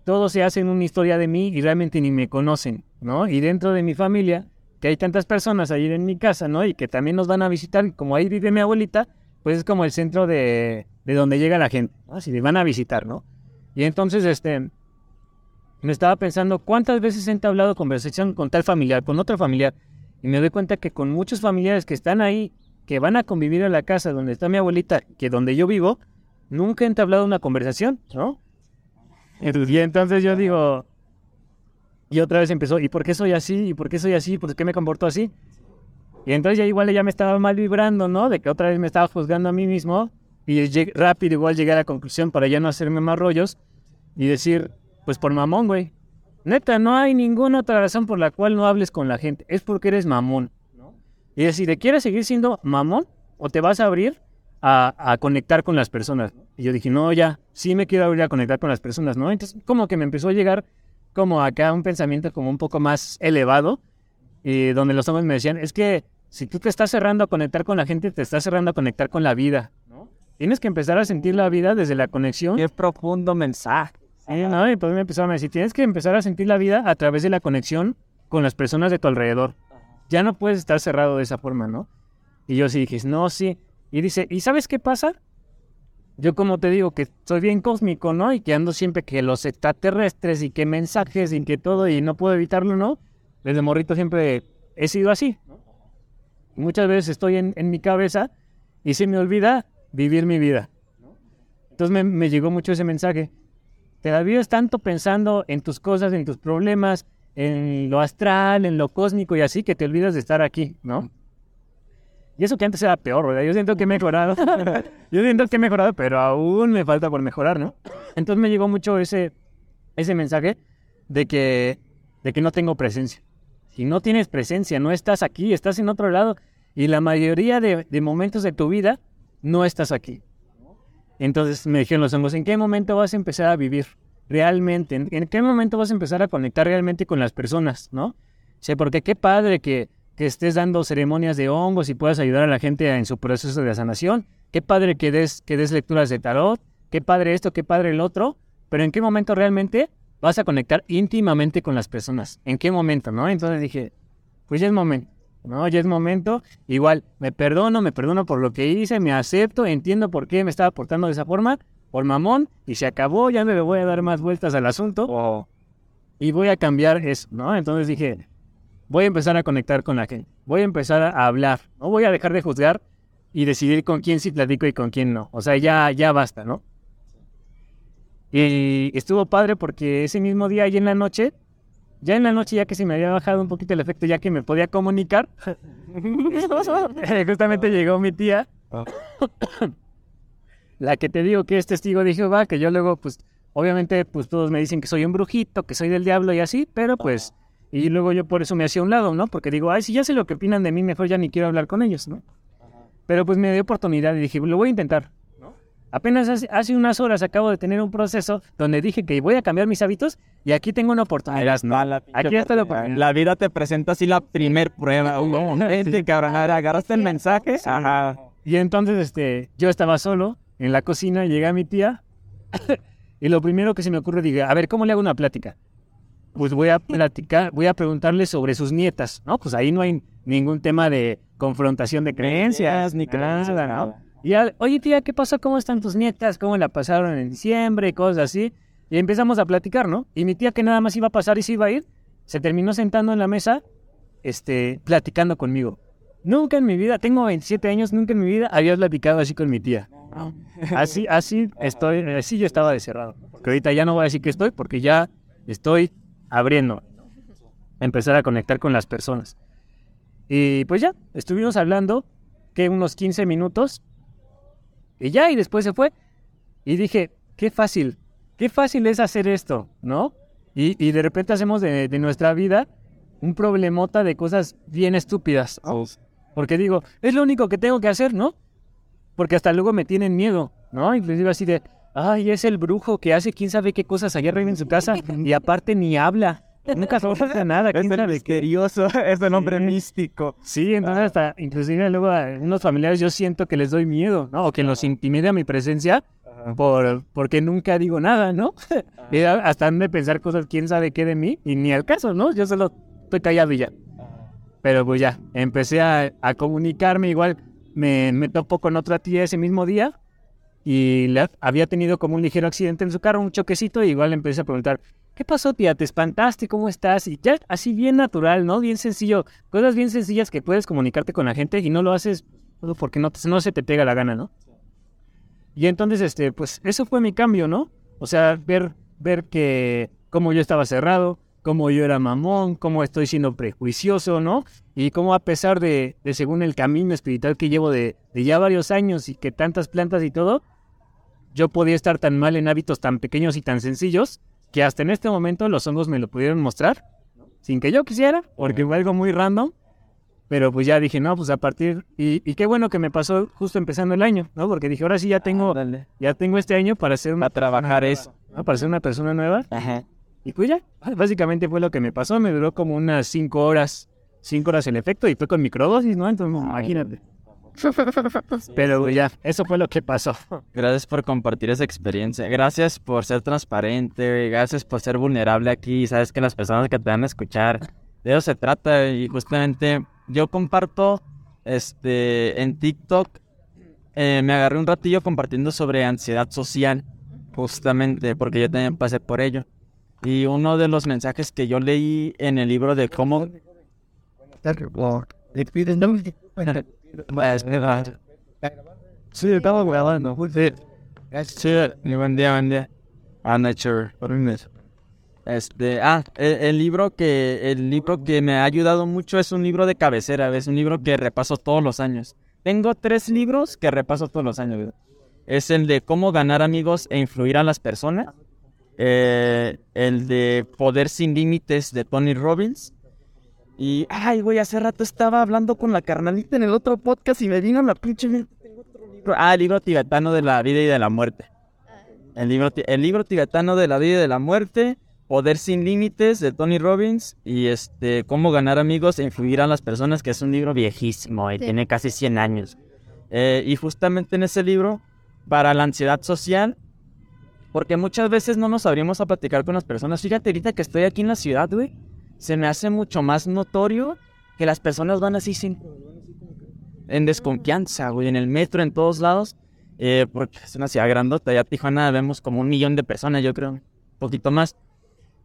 Todos se hacen una historia de mí y realmente ni me conocen, ¿no? Y dentro de mi familia, que hay tantas personas ahí en mi casa, ¿no? Y que también nos van a visitar, como ahí vive mi abuelita, pues es como el centro de, de donde llega la gente. Si me van a visitar, ¿no? Y entonces, este, me estaba pensando cuántas veces he entablado conversación con tal familiar, con otro familiar, y me doy cuenta que con muchos familiares que están ahí, que van a convivir en la casa donde está mi abuelita, que donde yo vivo, nunca he entablado una conversación, ¿no? Y entonces yo digo, y otra vez empezó, ¿y por qué soy así? ¿Y por qué soy así? ¿Por qué me comporto así? Y entonces ya igual ya me estaba mal vibrando, ¿no? De que otra vez me estaba juzgando a mí mismo y rápido igual llegué a la conclusión para ya no hacerme más rollos y decir, pues por mamón, güey. Neta, no hay ninguna otra razón por la cual no hables con la gente. Es porque eres mamón. Y decir, ¿te quieres seguir siendo mamón o te vas a abrir a, conectar con las personas? Y yo dije, no, ya, sí me quiero abrir a conectar con las personas, ¿no? Entonces, como que me empezó a llegar como acá un pensamiento como un poco más elevado, y donde los hombres me decían, es que si tú te estás cerrando a conectar con la gente, te estás cerrando a conectar con la vida. Tienes que empezar a sentir la vida desde la conexión. Qué profundo mensaje. Sí, ¿no? Y pues me empezaron a decir, tienes que empezar a sentir la vida a través de la conexión con las personas de tu alrededor. Ya no puedes estar cerrado de esa forma, ¿no? Y yo sí dije, no, sí. Y dice, ¿y sabes qué pasa? Yo como te digo que soy bien cósmico, ¿no? Y que ando siempre que los extraterrestres y que mensajes y que todo y no puedo evitarlo, ¿no? Desde morrito siempre he sido así. Muchas veces estoy en, mi cabeza y se me olvida vivir mi vida. Entonces me, me llegó mucho ese mensaje. Te la vives tanto pensando en tus cosas, en tus problemas, en lo astral, en lo cósmico y así, que te olvidas de estar aquí, ¿no? Y eso que antes era peor, ¿verdad? Yo siento que he mejorado. Yo siento que he mejorado, pero aún me falta por mejorar, ¿no? Entonces me llegó mucho ese, ese mensaje de que, de que no tengo presencia. Si no tienes presencia, no estás aquí, estás en otro lado. Y la mayoría de, momentos de tu vida no estás aquí. Entonces me dijeron los hongos, ¿en qué momento vas a empezar a vivir realmente? ¿En, qué momento vas a empezar a conectar realmente con las personas? ¿No? sé porque qué padre que que estés dando ceremonias de hongos y puedas ayudar a la gente en su proceso de sanación. Qué padre que des, que des lecturas de tarot, qué padre esto, qué padre el otro, pero ¿en qué momento realmente vas a conectar íntimamente con las personas? ¿En qué momento, no? Entonces dije, pues ya es momento, ¿no? Ya es momento. Igual, me perdono, me perdono por lo que hice, me acepto, entiendo por qué me estaba portando de esa forma, por mamón, y se acabó, ya no le voy a dar más vueltas al asunto. Y voy a cambiar eso, ¿no? Entonces dije, voy a empezar a conectar con la gente, voy a empezar a hablar, no voy a dejar de juzgar y decidir con quién sí platico y con quién no. O sea, ya, ya basta, ¿no? Y estuvo padre porque ese mismo día y en la noche, ya en la noche ya que se me había bajado un poquito el efecto, ya que me podía comunicar, justamente llegó mi tía, la que te digo que es testigo de Jehová, que yo luego, pues, obviamente, pues todos me dicen que soy un brujito, que soy del diablo y así, pero pues y luego yo por eso me hacía un lado, ¿no? Porque digo, ay, si ya sé lo que opinan de mí, mejor ya ni quiero hablar con ellos, ¿no? Pero pues me dio oportunidad y dije, lo voy a intentar. Apenas hace, unas horas acabo de tener un proceso donde dije que voy a cambiar mis hábitos y aquí tengo una oportunidad. no, la aquí está la La vida te presenta así la primer prueba. Este cabrón, agarraste el mensaje. Ajá. Y entonces este, yo estaba solo en la cocina, llega mi tía y lo primero que se me ocurre, dije, a ver, ¿cómo le hago una plática? pues voy a platicar, voy a preguntarle sobre sus nietas, ¿no? Pues ahí no hay ningún tema de confrontación de creencias, ni nada, ¿no? Y oye tía, ¿qué pasó? ¿Cómo están tus nietas? ¿Cómo la pasaron en diciembre? Cosas así. Y empezamos a platicar, ¿no? Y mi tía que nada más iba a pasar y se iba a ir, se terminó sentando en la mesa, este, platicando conmigo. Nunca en mi vida, tengo 27 años, nunca en mi vida había platicado así con mi tía. Así, así estoy, así yo estaba de cerrado. Que ahorita ya no voy a decir que estoy, porque ya estoy abriendo, empezar a conectar con las personas. Y pues ya, estuvimos hablando, que unos 15 minutos, y ya, y después se fue. Y dije, qué fácil, qué fácil es hacer esto, ¿no? Y, de repente hacemos de, nuestra vida un problemota de cosas bien estúpidas. Porque digo, es lo único que tengo que hacer, ¿no? Porque hasta luego me tienen miedo, ¿no? Inclusive así de, ay, es el brujo que hace quién sabe qué cosas allá arriba en su casa y aparte ni habla. Nunca pasa nada, quién Es qué. misterioso, es el nombre Sí. místico. Sí, entonces hasta, inclusive luego a unos familiares yo siento que les doy miedo, ¿no? O que los intimide a mi presencia por, porque nunca digo nada, ¿no? Y hasta han de pensar cosas, quién sabe qué de mí, y ni al caso, ¿no? Yo solo estoy callado y ya. Pero pues ya, empecé a, a comunicarme, igual me, me topo con otra tía ese mismo día y le- había tenido como un ligero accidente en su carro, un choquecito, y igual le empecé a preguntar, ¿qué pasó tía? ¿Te espantaste? ¿Cómo estás? Y ya, así bien natural, ¿no? Bien sencillo, cosas bien sencillas que puedes comunicarte con la gente y no lo haces porque no, te- no se te pega la gana, ¿no? Y entonces, este, pues eso fue mi cambio, ¿no? O sea, ver, ver que cómo yo estaba cerrado, cómo yo era mamón, cómo estoy siendo prejuicioso, ¿no? Y cómo a pesar de, de según el camino espiritual que llevo de, de ya varios años y que tantas plantas y todo, yo podía estar tan mal en hábitos tan pequeños y tan sencillos que hasta en este momento los hongos me lo pudieron mostrar sin que yo quisiera, porque fue algo muy random. Pero pues ya dije, no, pues a partir... Y, y qué bueno que me pasó justo empezando el año, ¿no? Porque dije, ahora sí ya tengo, ya tengo este año para ser una, A trabajar eso. ¿no? para ser una persona nueva. Ajá. Y pues ya, básicamente fue lo que me pasó. Me duró como unas cinco horas, cinco horas el efecto y fue con microdosis, ¿no? Entonces, imagínate. Pero ya, eso fue lo que pasó. Gracias por compartir esa experiencia. Gracias por ser transparente. Gracias por ser vulnerable aquí. Sabes que las personas que te van a escuchar, de eso se trata. Y justamente yo comparto este en TikTok. eh, me agarré un ratillo compartiendo sobre ansiedad social. Justamente porque yo también pasé por ello. Y uno de los mensajes que yo leí en el libro de cómo Sí, estaba grabando. Sí, buen día, buen día. Sure. Este, ah, el, el libro que el libro que me ha ayudado mucho es un libro de cabecera, es un libro que repaso todos los años. Tengo tres libros que repaso todos los años. Es el de cómo ganar amigos e influir a las personas. eh, el de Poder sin límites de Tony Robbins. Y, ay, güey, hace rato estaba hablando con la carnalita en el otro podcast y me vino la pinche tengo otro libro. Ah, el libro tibetano de la vida y de la muerte. El libro, el libro tibetano de la vida y de la muerte, Poder sin límites de Tony Robbins y este Cómo ganar amigos e influir a las personas, que es un libro viejísimo y Sí. tiene casi 100 años. Eh, y justamente en ese libro, para la ansiedad social, porque muchas veces no nos abrimos a platicar con las personas. Fíjate ahorita que estoy aquí en la ciudad, güey, se me hace mucho más notorio que las personas van así sin... En desconfianza, güey, en el metro, en todos lados. Eh, porque es una ciudad grandota, ya Tijuana vemos como un millón de personas, yo creo, un poquito más.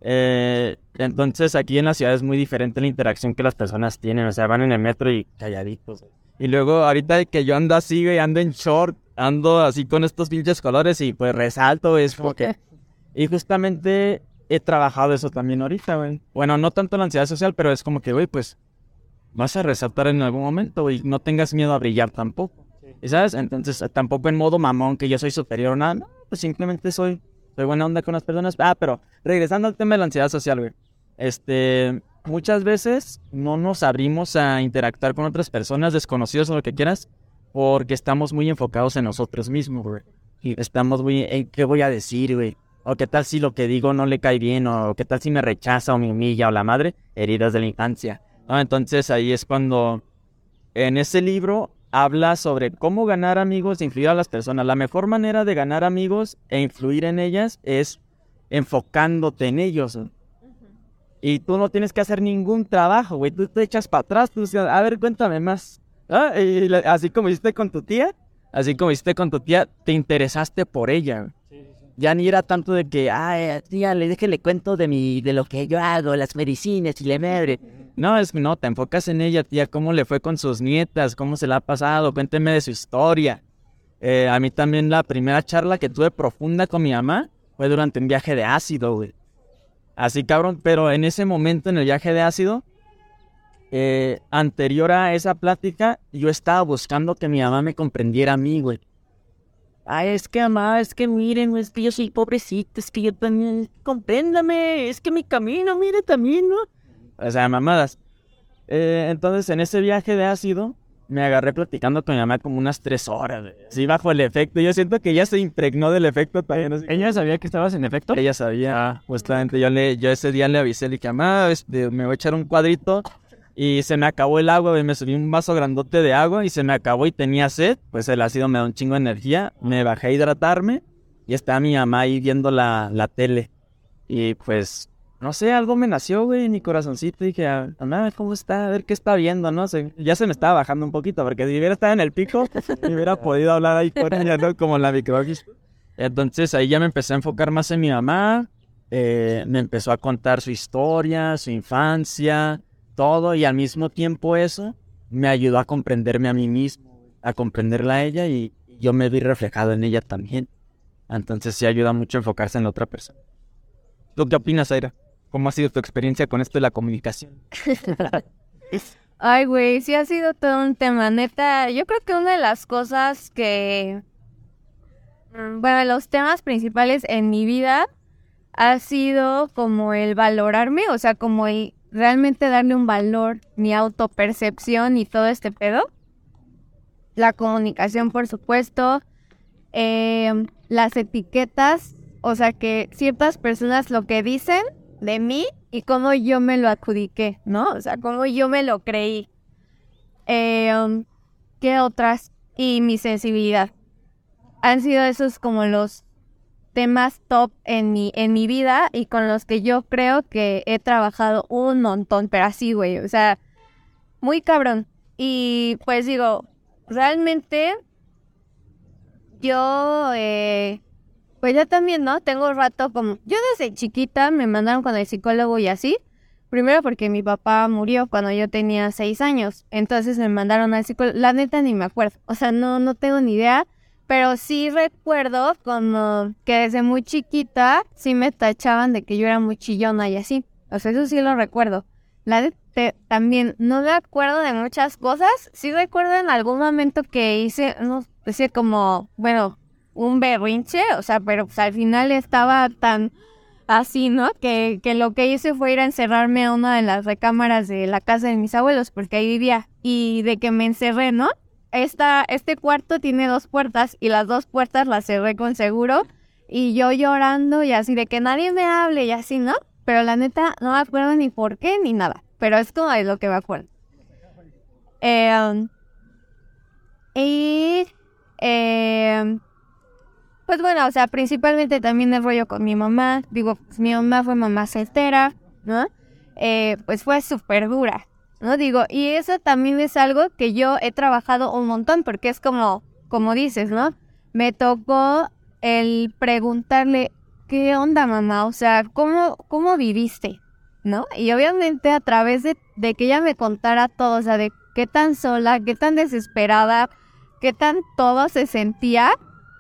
Eh, entonces aquí en la ciudad es muy diferente la interacción que las personas tienen, o sea, van en el metro y calladitos. Y luego ahorita que yo ando así, güey, ando en short, ando así con estos pinches colores y pues resalto, es como que... Y justamente he trabajado eso también ahorita, güey. Bueno, no tanto la ansiedad social, pero es como que, güey, pues vas a resaltar en algún momento, güey. No tengas miedo a brillar tampoco. ¿Y sabes? Entonces, tampoco en modo mamón que yo soy superior o nada. No, pues simplemente soy, soy buena onda con las personas. Ah, pero regresando al tema de la ansiedad social, güey. Este, muchas veces no nos abrimos a interactuar con otras personas, desconocidos o lo que quieras, porque estamos muy enfocados en nosotros mismos, güey. Y estamos muy qué voy a decir, güey. O qué tal si lo que digo no le cae bien, o qué tal si me rechaza o me humilla o la madre, heridas de la infancia. ¿no? Entonces ahí es cuando en ese libro habla sobre cómo ganar amigos e influir a las personas. La mejor manera de ganar amigos e influir en ellas es enfocándote en ellos. Y tú no tienes que hacer ningún trabajo, güey. Tú te echas para atrás, tú dices, a ver, cuéntame más. Ah, y así como hiciste con tu tía, así como hiciste con tu tía, te interesaste por ella. Ya ni era tanto de que, ay, tía, le dije, le cuento de mi, de lo que yo hago, las medicinas y le madre. No, es no, te enfocas en ella, tía, cómo le fue con sus nietas, cómo se la ha pasado, cuénteme de su historia. Eh, a mí también la primera charla que tuve profunda con mi mamá fue durante un viaje de ácido, güey. Así cabrón, pero en ese momento en el viaje de ácido, eh, anterior a esa plática, yo estaba buscando que mi mamá me comprendiera a mí, güey. Ay, es que mamá, es que miren, es que yo soy pobrecito, es que yo también, compréndame, es que mi camino, mire también, ¿no? O sea, mamadas. Eh, entonces, en ese viaje de ácido, me agarré platicando con mi mamá como unas tres horas. güey. Así bajo el efecto. Yo siento que ella se impregnó del efecto también. así ¿Ella sabía que estabas en efecto? ella sabía, Ah. justamente. Yo, le, yo ese día le avisé, le dije, mamá, este, me voy a echar un cuadrito. Y se me acabó el agua, güey, me subí un vaso grandote de agua y se me acabó y tenía sed. Pues el ácido me da un chingo de energía. Me bajé a hidratarme y estaba mi mamá ahí viendo la, la tele. Y pues, no sé, algo me nació, güey, en mi corazoncito. Dije, "Ah, mamá, ¿cómo está? A ver qué está viendo, ¿no? Se- ya se me estaba bajando un poquito, porque si hubiera estado en el pico, me hubiera podido hablar ahí con ella, ¿no? Como la microdosis. Entonces ahí ya me empecé a enfocar más en mi mamá. eh, me empezó a contar su historia, su infancia, todo. Y al mismo tiempo eso me ayudó a comprenderme a mí mismo, a comprenderla a ella y yo me vi reflejado en ella también. Entonces sí ayuda mucho a enfocarse en la otra persona. ¿Tú qué opinas, Aira? ¿Cómo ha sido tu experiencia con esto de la comunicación? Ay, güey, sí ha sido todo un tema, neta. Yo creo que una de las cosas que... mm, Bueno, los temas principales en mi vida ha sido como el valorarme, o sea, como el realmente darle un valor, mi autopercepción y todo este pedo. La comunicación, por supuesto. em, las etiquetas, o sea, que ciertas personas lo que dicen de mí y cómo yo me lo adjudiqué, ¿no? O sea, cómo yo me lo creí. Eh, ¿Qué otras? Y mi sensibilidad. Han sido esos como los temas top en mi, en mi vida y con los que yo creo que he trabajado un montón, pero así, güey, o sea, muy cabrón. Y pues digo, realmente yo, eh, pues yo también, ¿no? Tengo rato como, yo desde chiquita me mandaron con el psicólogo y así. Primero porque mi papá murió cuando yo tenía seis años. Entonces me mandaron al psicólogo. La neta ni me acuerdo. O sea, no, no tengo ni idea. Pero sí recuerdo como que desde muy chiquita sí me tachaban de que yo era muy chillona y así. O sea, eso sí lo recuerdo. La de te- también no me acuerdo de muchas cosas. Sí recuerdo en algún momento que hice, no sé, como, bueno, un berrinche. O sea, pero pues, al final estaba tan así, ¿no? Que, que lo que hice fue ir a encerrarme a una de las recámaras de la casa de mis abuelos, porque ahí vivía. Y de que me encerré, ¿no? Esta, este cuarto tiene dos puertas y las dos puertas las cerré con seguro. Y yo llorando y así de que nadie me hable y así, ¿no? Pero la neta no me acuerdo ni por qué ni nada. Pero es como de lo que me acuerdo. Eh, y eh, pues bueno, o sea, principalmente también el rollo con mi mamá. Digo, pues, mi mamá fue mamá soltera, ¿no? Eh, pues fue súper dura, ¿no? Digo, y eso también es algo que yo he trabajado un montón, porque es como, como dices, ¿no? Me tocó el preguntarle, ¿qué onda, mamá? O sea, ¿cómo, cómo viviste? ¿No? Y obviamente a través de, de que ella me contara todo, o sea, de qué tan sola, qué tan desesperada, qué tan todo se sentía,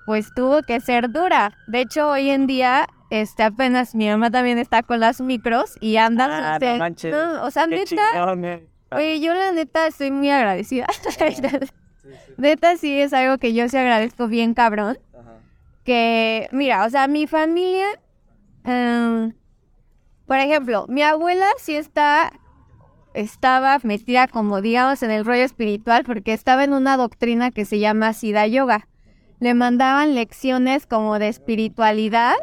pues tuvo que ser dura. De hecho, hoy en día, este, apenas mi mamá también está con las micros y anda. Ah, este, no manches. no, o sea, neta, eh. oye, yo la neta estoy muy agradecida. neta sí es algo que yo sí agradezco bien cabrón. Que, mira, o sea, mi familia, em, por ejemplo, mi abuela sí está, estaba metida como digamos en el rollo espiritual porque estaba en una doctrina que se llama Siddha Yoga. Le mandaban lecciones como de espiritualidad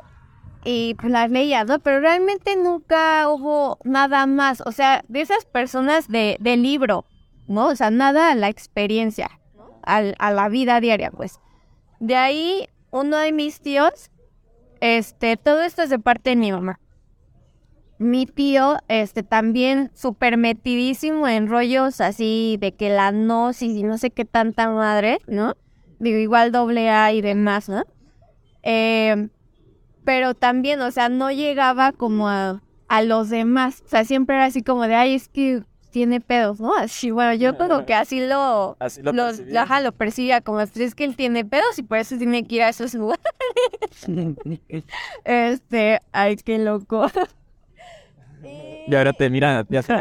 y pues las leía, ¿no? Pero realmente nunca hubo nada más, o sea, de esas personas de, de libro, ¿no? O sea, nada a la experiencia. Al- a la vida diaria, pues. De ahí, uno de mis tíos, este, todo esto es de parte de mi mamá. Mi tío, este, también súper metidísimo en rollos así de que la gnosis y no sé qué tanta madre, ¿no? Digo, igual doble A y demás, ¿no? Eh, pero también, o sea, no llegaba como a, a los demás. O sea, siempre era así como de, ay, es que tiene pedos, ¿no? Así, bueno, yo como que así lo, Así lo lo, percibía. ajá, lo percibía como, pues es que él tiene pedos y por eso tiene que ir a esos lugares. Este, ay, qué loco. Y ahora te miran a ti así.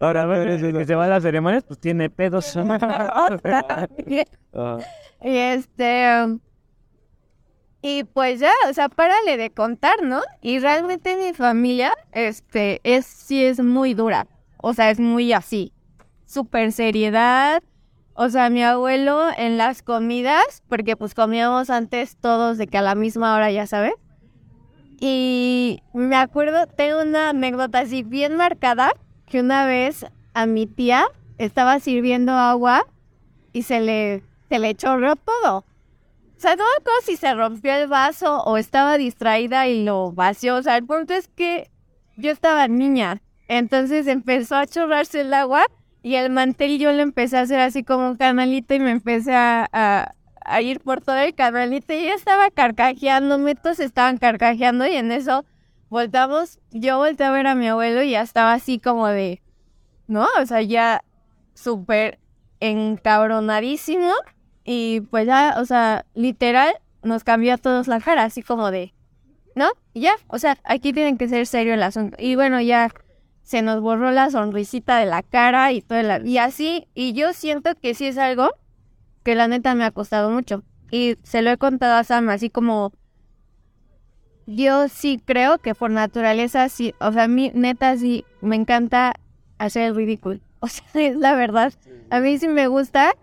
Ahora Desde que se va a las ceremonias, pues tiene pedos. Y este, um, Y pues ya, o sea, párale de contar, ¿no? Y realmente mi familia, este, es, sí es muy dura. O sea, es muy así. Super seriedad. O sea, mi abuelo en las comidas, porque pues comíamos antes todos de que a la misma hora, ya sabes. Y me acuerdo, tengo una anécdota así bien marcada, que una vez a mi tía estaba sirviendo agua y se le, se le chorreó todo. O sea, no me acuerdo si se rompió el vaso o estaba distraída y lo vació. O sea, el punto es que yo estaba niña. Entonces empezó a chorrarse el agua y el mantel yo lo empecé a hacer así como un canalito y me empecé a, a, a ir por todo el canalito y yo estaba carcajeando, todos estaban carcajeando y en eso voltamos, yo volteé a ver a mi abuelo y ya estaba así como de, ¿no? O sea, ya súper encabronadísimo y pues ya, o sea, literal nos cambió a todos la cara, así como de, ¿no? Y ya, o sea, aquí tienen que ser serio el asunto. Y bueno, ya se nos borró la sonrisita de la cara y todo la... Y así, y yo siento que sí es algo que la neta me ha costado mucho. Y se lo he contado a Sam, así como... Yo sí creo que por naturaleza sí, o sea, a mí neta sí me encanta hacer el ridículo. O sea, es la verdad. A mí sí me gusta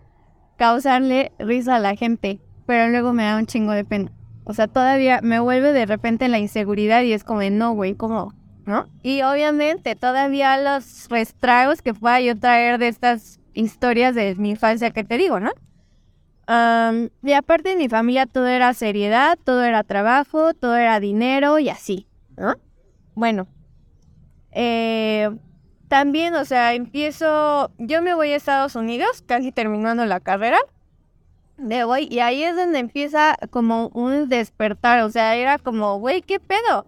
causarle risa a la gente, pero luego me da un chingo de pena. O sea, todavía me vuelve de repente la inseguridad y es como de, no, güey, ¿cómo? ¿No? Y obviamente todavía los restragos que pueda yo traer de estas historias de mi infancia que te digo, ¿no? y aparte de mi familia todo era seriedad, todo era trabajo, todo era dinero y así, ¿no? Bueno, eh, también, o sea, empiezo, yo me voy a Estados Unidos, casi terminando la carrera, de voy, y ahí es donde empieza como un despertar, o sea, era como, güey, ¿qué pedo?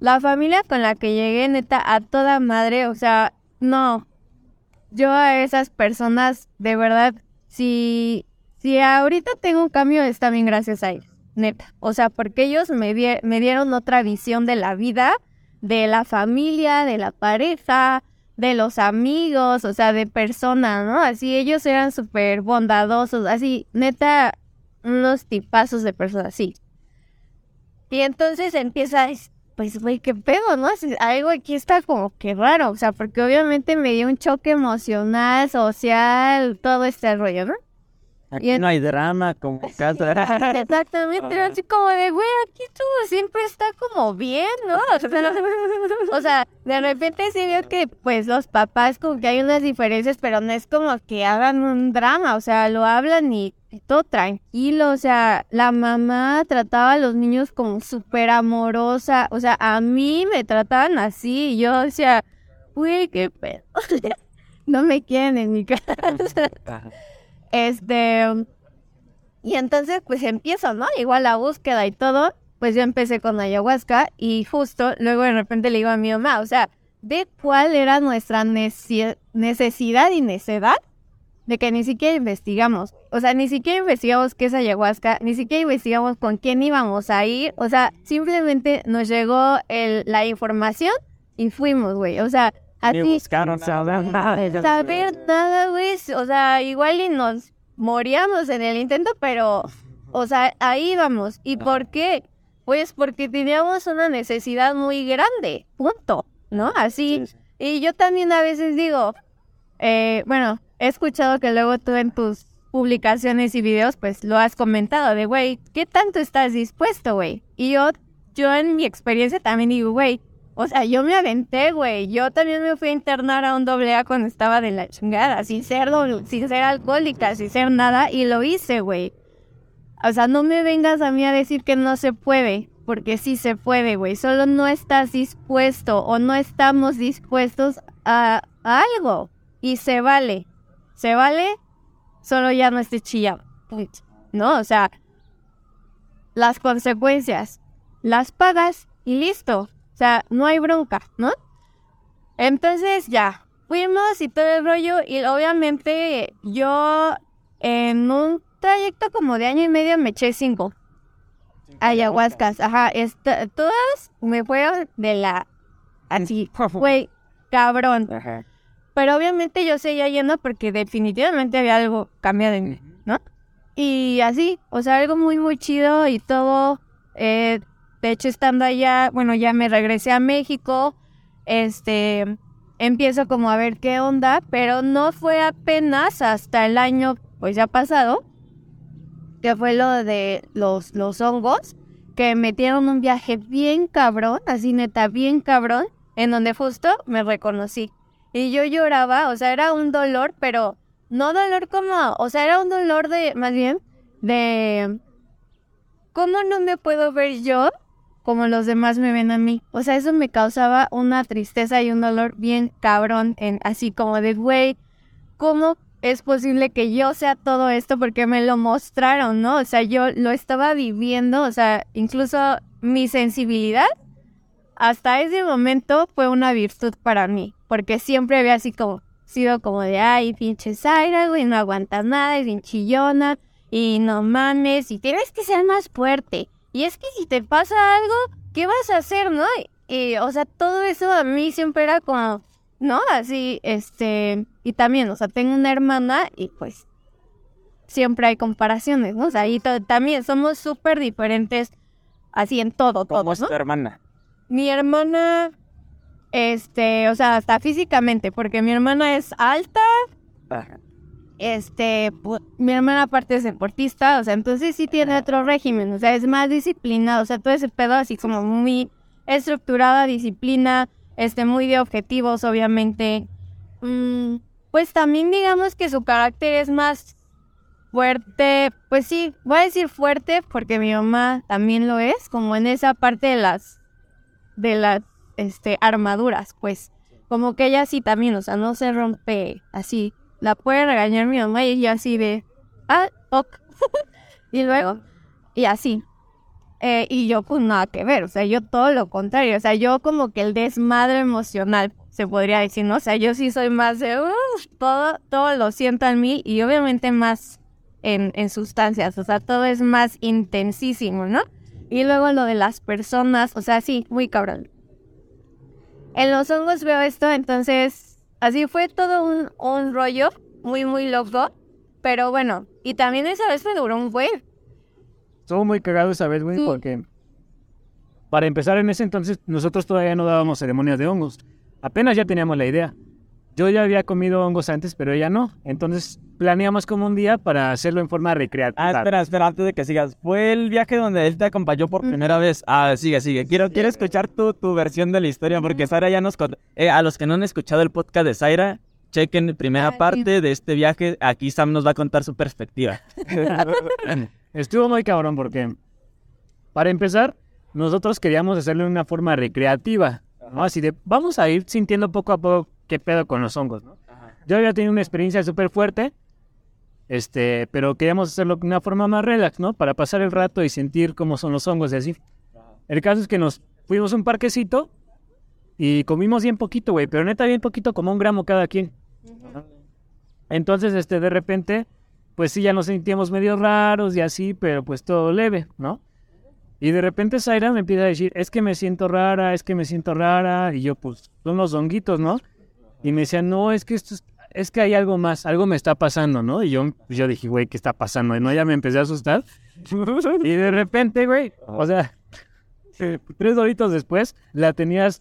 La familia con la que llegué, neta, a toda madre, o sea, no, yo a esas personas, de verdad, si, si ahorita tengo un cambio, está bien gracias a ellos, neta, o sea, porque ellos me, me dieron otra visión de la vida, de la familia, de la pareja, de los amigos, o sea, de personas, ¿no? Así ellos eran súper bondadosos, así, neta, unos tipazos de personas, sí. Y entonces empieza, pues, güey, qué pedo, ¿no? Algo aquí está como que raro, o sea, porque obviamente me dio un choque emocional, social, todo este rollo, ¿no? Aquí no hay drama como casa. Exactamente, así como de, güey, aquí todo siempre está como bien, ¿no? O sea, de repente sí veo que, pues, los papás como que hay unas diferencias, pero no es como que hagan un drama, o sea, lo hablan y, todo tranquilo, o sea, la mamá trataba a los niños como súper amorosa, o sea, a mí me trataban así, y yo decía, güey, qué pedo, no me quieren en mi casa. Este, y entonces pues empiezo, ¿no? Igual la búsqueda y todo, pues yo empecé con ayahuasca y justo luego de repente le digo a mi mamá, o sea, de cuál era nuestra necesidad y necedad de que ni siquiera investigamos. O sea, ni siquiera investigamos qué es ayahuasca, ni siquiera investigamos con quién íbamos a ir. O sea, simplemente nos llegó la información y fuimos, güey. O sea, Así, buscaron saber nada. Saber nada, güey. O sea, igual y nos moríamos en el intento, pero, o sea, ahí vamos. ¿Y por qué? Pues porque teníamos una necesidad muy grande, punto, ¿no? Así. Y yo también a veces digo, eh, bueno, he escuchado que luego tú en tus publicaciones y videos, pues lo has comentado de, güey, ¿qué tanto estás dispuesto, güey? Y yo, yo en mi experiencia también digo, güey, o sea, yo me aventé, güey. Yo también me fui a internar a un doble A cuando estaba de la chingada, sin ser, sin ser alcohólica, sin ser nada, y lo hice, güey. O sea, no me vengas a mí a decir que no se puede, porque sí se puede, güey. Solo no estás dispuesto o no estamos dispuestos a, algo. Y se vale. Se vale, solo ya no esté chillado. ¿No? O sea, las consecuencias las pagas y listo. O sea, no hay bronca, ¿no? Entonces ya, fuimos y todo el rollo y obviamente yo en un trayecto como de año y medio me eché cinco ayahuascas, ajá, todas me fueron de la así, güey, cabrón. Pero obviamente yo seguía yendo porque definitivamente había algo cambiado en mí, ¿no? Y así, o sea, algo muy, muy chido y todo Eh, de hecho, estando allá, bueno, ya me regresé a México, este, empiezo como a ver qué onda, pero no fue apenas hasta el año, pues ya pasado, que fue lo de los, los hongos, que metieron un viaje bien cabrón, así neta, bien cabrón, en donde justo me reconocí. Y yo lloraba, o sea, era un dolor, pero no dolor como, o sea, era un dolor de, más bien, de, ¿cómo no me puedo ver yo como los demás me ven a mí? O sea, eso me causaba una tristeza y un dolor bien cabrón, en, así como de, güey, ¿cómo es posible que yo sea todo esto? Porque me lo mostraron, ¿no? O sea, yo lo estaba viviendo, o sea, incluso mi sensibilidad hasta ese momento fue una virtud para mí, porque siempre había así como sido como de, ay, pinche Zaira, güey, no aguantas nada, es bien chillona, y no mames, y tienes que ser más fuerte. Y es que si te pasa algo, ¿qué vas a hacer, no? Y, o sea, todo eso a mí siempre era como, ¿no? Así, este, y también, o sea, tengo una hermana y pues siempre hay comparaciones, ¿no? O sea, ahí también somos súper diferentes así en todo, todo, ¿Cómo es ¿no? tu hermana? Mi hermana, este, o sea, hasta físicamente, porque mi hermana es alta, Ajá. Este, mi hermana aparte es deportista, o sea, entonces sí tiene otro régimen, o sea, es más disciplinado, o sea, todo ese pedo así como muy estructurada, disciplina, este, muy de objetivos, obviamente. Mm, pues también digamos que su carácter es más fuerte, pues sí, voy a decir fuerte porque mi mamá también lo es, como en esa parte de las, de las, este, armaduras, pues, como que ella sí también, o sea, no se rompe así, la puede regañar mi mamá y ella así de, ah, ok, y luego, y así. Eh, y yo pues nada que ver, o sea, yo todo lo contrario, o sea, yo como que el desmadre emocional, se podría decir, ¿no? O sea, yo sí soy más de, todo, todo lo siento en mí y obviamente más en, en sustancias, o sea, todo es más intensísimo, ¿no? Y luego lo de las personas, o sea, sí, muy cabrón. En los hongos veo esto, entonces, así fue todo un, un rollo muy, muy loco, pero bueno, y también esa vez me duró un buen. Estuvo muy cagado esa vez, güey, Sí. porque para empezar en ese entonces nosotros todavía no dábamos ceremonias de hongos. Apenas ya teníamos la idea. Yo ya había comido hongos antes, pero ella no. Entonces planeamos como un día para hacerlo en forma recreativa. Ah, espera, espera, antes de que sigas. Fue el viaje donde él te acompañó por primera vez. Ah, sigue, sigue. Quiero, quiero escuchar tu, tu versión de la historia porque Zaira ya nos contó. Eh, a los que no han escuchado el podcast de Zaira, chequen primera Ah, parte de este viaje. Aquí Sam nos va a contar su perspectiva. Estuvo muy cabrón porque, para empezar, nosotros queríamos hacerlo de una forma recreativa, ¿no? Así de, vamos a ir sintiendo poco a poco qué pedo con los hongos, ¿no? Yo había tenido una experiencia súper fuerte, este, pero queríamos hacerlo de una forma más relax, ¿no? Para pasar el rato y sentir cómo son los hongos y así. El caso es que nos fuimos a un parquecito y comimos bien poquito, güey, pero neta bien poquito, como un gramo cada quien. Entonces, este, de repente, pues sí, ya nos sentíamos medio raros y así, pero pues todo leve, ¿no? Y de repente Zaira me empieza a decir, es que me siento rara, es que me siento rara, y yo, pues, son los honguitos, ¿no? Y me decía, no, es que esto es, es que hay algo más, algo me está pasando, ¿no? Y yo, pues, yo dije, güey, ¿qué está pasando? Y no, ya me empecé a asustar. Y de repente, güey, o sea, eh, tres doritos después, la tenías,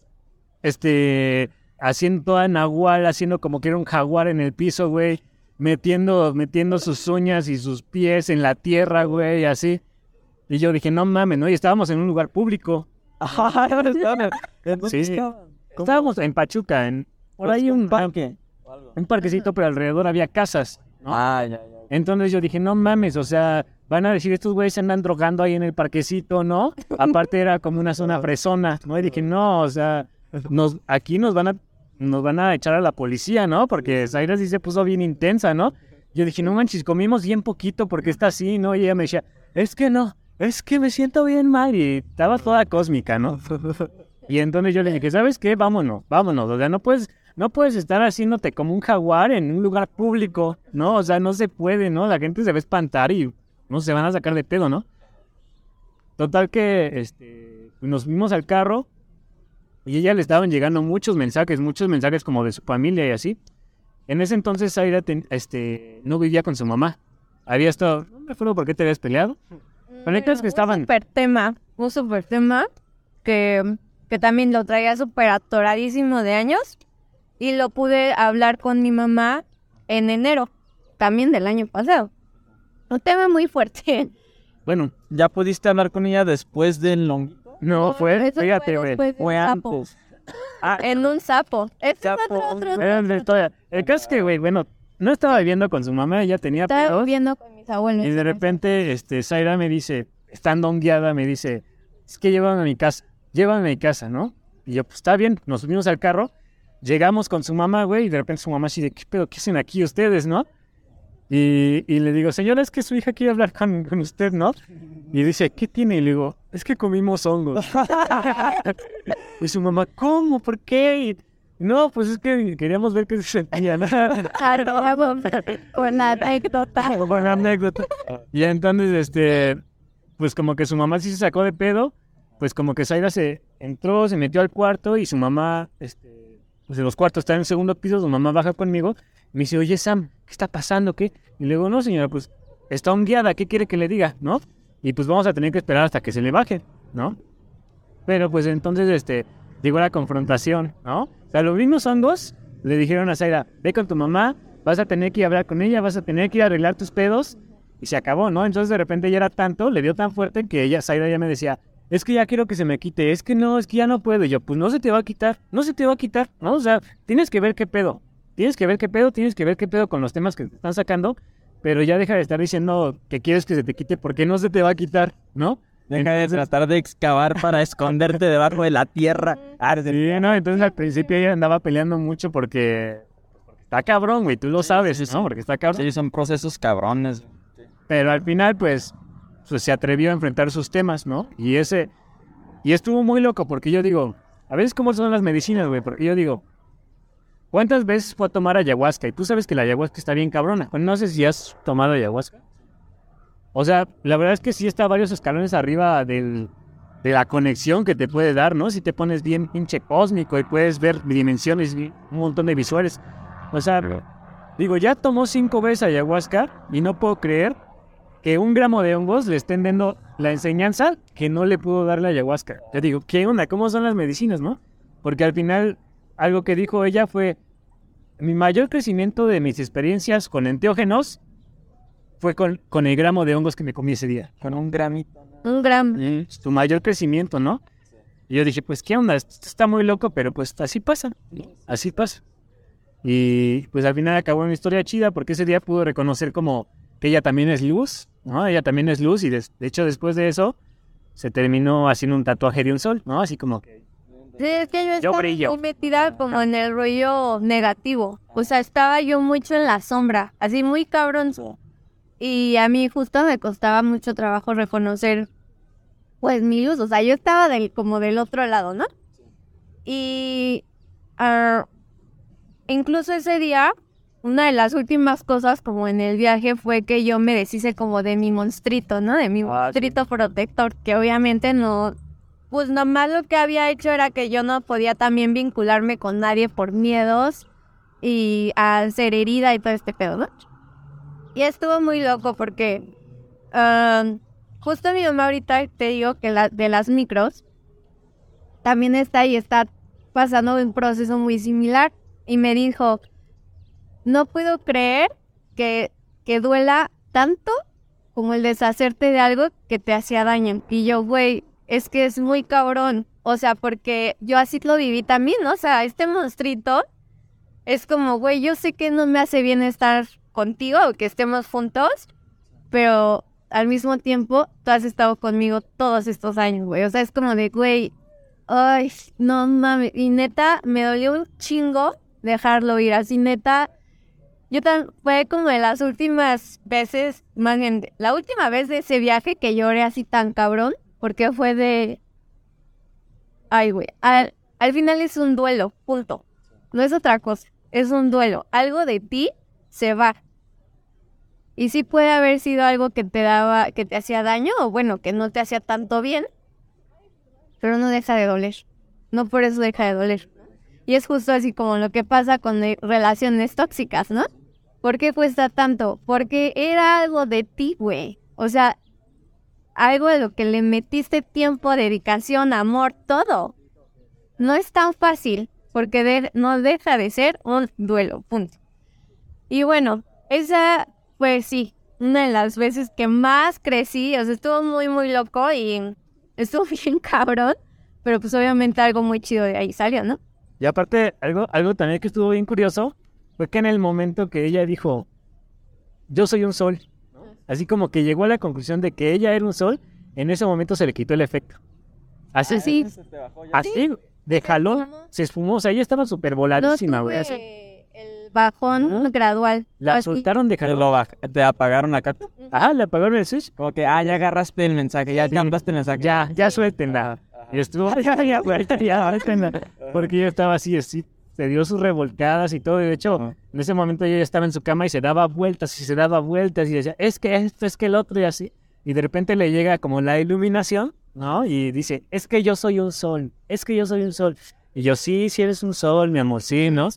este, haciendo toda nahual, haciendo como que era un jaguar en el piso, güey, metiendo, metiendo sus uñas y sus pies en la tierra, güey, así. Y yo dije, no mames, ¿no? Y estábamos en un lugar público. Sí. Estábamos en Pachuca, en, por ahí un, parque. un parquecito, pero alrededor había casas, ¿no? Ah, ya, ya. Entonces yo dije, no mames, o sea, van a decir, estos güeyes se andan drogando ahí en el parquecito, ¿no? Aparte era como una zona fresona, ¿no? Y dije, no, o sea, nos, aquí nos van a nos van a echar a la policía, ¿no? Porque Zaira sí se puso bien intensa, ¿no? Yo dije, no manches, comimos bien poquito porque está así, ¿no? Y ella me decía, es que no, es que me siento bien mal y estaba toda cósmica, ¿no? Y entonces yo le dije, ¿sabes qué? Vámonos, vámonos. O sea, no puedes, no puedes estar haciéndote como un jaguar en un lugar público, ¿no? O sea, no se puede, ¿no? La gente se va a espantar y no se van a sacar de pedo, ¿no? Total que este, nos fuimos al carro y ella le estaban llegando muchos mensajes, muchos mensajes como de su familia y así. En ese entonces Zaira ten- este, no vivía con su mamá. Había estado, no me acuerdo por qué te habías peleado. Pero es que estaban- Super tema. un super tema que, que también lo traía súper atoradísimo de años y lo pude hablar con mi mamá en enero, también del año pasado. Un tema muy fuerte. Bueno, ¿Ya pudiste hablar con ella después del longuito? no, fue, Eso fíjate, fue Fue sapo. antes. Ah, En un sapo. Ese es Sapo, otro, otro, Era la historia. El caso es que, güey, bueno, no estaba viviendo con su mamá, ella tenía Estaba pedos. viviendo con mis abuelos. Y de repente, este, Zaira me dice, estando guiada, me dice, es que llévame a mi casa, llévame a mi casa, ¿no? Y yo, pues está bien, nos subimos al carro, llegamos con su mamá, güey, y de repente su mamá así de, ¿qué pedo? ¿Qué hacen aquí ustedes, no? Y, y le digo, señora, es que su hija quiere hablar con, con usted, ¿no? Y dice, ¿qué tiene? Y le digo, es que comimos hongos. y su mamá, ¿cómo? ¿Por qué? Y, no, pues es que queríamos ver qué se sentía, la anécdota. Buena anécdota. Y entonces, este, pues como que su mamá sí se sacó de pedo, pues como que Zaira se entró, se metió al cuarto y su mamá, este, pues en los cuartos está en el segundo piso, su mamá baja conmigo, me dice, oye Sam, ¿qué está pasando? ¿Qué? Y le no señora, pues está hongueada, ¿qué quiere que le diga? ¿No? Y pues vamos a tener que esperar hasta que se le baje, ¿no? Pero pues entonces, este, llegó la confrontación, ¿no? O sea, los mismos hongos le dijeron a Zaira, ve con tu mamá, vas a tener que ir a hablar con ella, vas a tener que ir a arreglar tus pedos, y se acabó, ¿no? Entonces de repente ya era tanto, le dio tan fuerte que ella, Zaira, ya me decía, es que ya quiero que se me quite, es que no, es que ya no puedo. Y yo, pues no se te va a quitar, no se te va a quitar, ¿no? O sea, tienes que ver qué pedo, tienes que ver qué pedo, tienes que ver qué pedo con los temas que te están sacando, pero ya deja de estar diciendo que quieres que se te quite porque no se te va a quitar, ¿no? Deja de tratar de excavar para esconderte debajo de la tierra. Ah, Sí, ¿no? Entonces al principio ella andaba peleando mucho porque, porque está cabrón, güey, tú lo sabes, sí, sí. ¿no? Porque está cabrón. Sí, son procesos cabrones. Pero al final, pues, pues, se atrevió a enfrentar sus temas, ¿no? Y ese. Y estuvo muy loco, porque yo digo, a veces, ¿cómo son las medicinas, güey? Porque yo digo, ¿cuántas veces fue a tomar ayahuasca? Y tú sabes que la ayahuasca está bien cabrona. Bueno, no sé si has tomado ayahuasca. O sea, la verdad es que sí está varios escalones arriba del, de la conexión que te puede dar, ¿no? Si te pones bien pinche cósmico y puedes ver dimensiones y un montón de visuales. O sea, digo, ya tomó cinco veces ayahuasca y no puedo creer que un gramo de hongos le estén dando la enseñanza que no le pudo dar la ayahuasca. Yo digo, ¿qué onda? ¿Cómo son las medicinas, no? Porque al final, algo que dijo ella fue, mi mayor crecimiento de mis experiencias con enteógenos fue con, con el gramo de hongos que me comí ese día. Con un gramito. Un gram. Es tu mayor crecimiento, ¿no? Y yo dije, pues, ¿qué onda? Esto está muy loco, pero pues así pasa. Así pasa. Y pues al final acabó una historia chida porque ese día pudo reconocer como que ella también es luz, ¿no? Ella también es luz y de hecho después de eso se terminó haciendo un tatuaje de un sol, ¿no? Así como que... Sí, es que yo estaba brillo. muy metida como en el rollo negativo. O sea, estaba yo mucho en la sombra, así muy cabrón. Y a mí justo me costaba mucho trabajo reconocer, pues, mi luz. O sea, yo estaba del, como del otro lado, ¿no? Y ah, incluso ese día, una de las últimas cosas como en el viaje fue que yo me deshice como de mi monstruito, ¿no? De mi Ah, sí. monstruito protector, que obviamente no, pues nomás lo que había hecho era que yo no podía también vincularme con nadie por miedos y a ser herida y todo este pedo, ¿no? Y estuvo muy loco porque um, justo mi mamá ahorita te digo que la, de las micros también está y está pasando un proceso muy similar y me dijo, no puedo creer que, que duela tanto como el deshacerte de algo que te hacía daño. Y yo, güey, es que es muy cabrón. O sea, porque yo así lo viví también, ¿no? O sea, este monstruito es como, güey, yo sé que no me hace bien estar contigo que estemos juntos, pero al mismo tiempo tú has estado conmigo todos estos años, güey. O sea, es como de, güey, ay, no mames. Y neta, me dolió un chingo dejarlo ir. Así, neta, yo tan, fue como de las últimas veces, más la última vez de ese viaje que lloré así tan cabrón, porque fue de, ay, güey, al, al final es un duelo, punto. No es otra cosa, es un duelo. Algo de ti se va. Y sí puede haber sido algo que te daba, que te hacía daño, o bueno, que no te hacía tanto bien, pero no deja de doler. No por eso deja de doler. Y es justo así como lo que pasa con eh, relaciones tóxicas, ¿no? ¿Por qué cuesta tanto? Porque era algo de ti, güey. O sea, algo a lo que le metiste tiempo, dedicación, amor, todo. No es tan fácil porque de- no deja de ser un duelo, punto. Y bueno, esa pues sí, una de las veces que más crecí, o sea, estuvo muy, muy loco y estuvo bien cabrón, pero pues obviamente algo muy chido de ahí salió, ¿no? Y aparte, algo, algo también que estuvo bien curioso fue que en el momento que ella dijo, yo soy un sol, ¿no? así como que llegó a la conclusión de que ella era un sol, en ese momento se le quitó el efecto. Así, Así. así, de jalón, se esfumó, o sea, ella estaba súper No voladísima, güey. así. el bajón gradual. La así. soltaron de Te, jalón. te apagaron acá. Ajá, le apagaron el switch. Como que, ah, ya agarraste el mensaje, ya mandaste el mensaje. Ya, ya suéltenla. Y estuvo, "Ay, ya, ya, güey, ya, ya, suéltenla". Porque ella estaba así, así, se dio sus revolcadas y todo. Y de hecho, en ese momento ella estaba en su cama y se daba vueltas y se daba vueltas y decía, es que esto, es que el otro y así. Y de repente le llega como la iluminación, ¿no? Y dice, es que yo soy un sol, es que yo soy un sol. Y yo, sí, sí eres un sol, mi amor, sí, ¿no?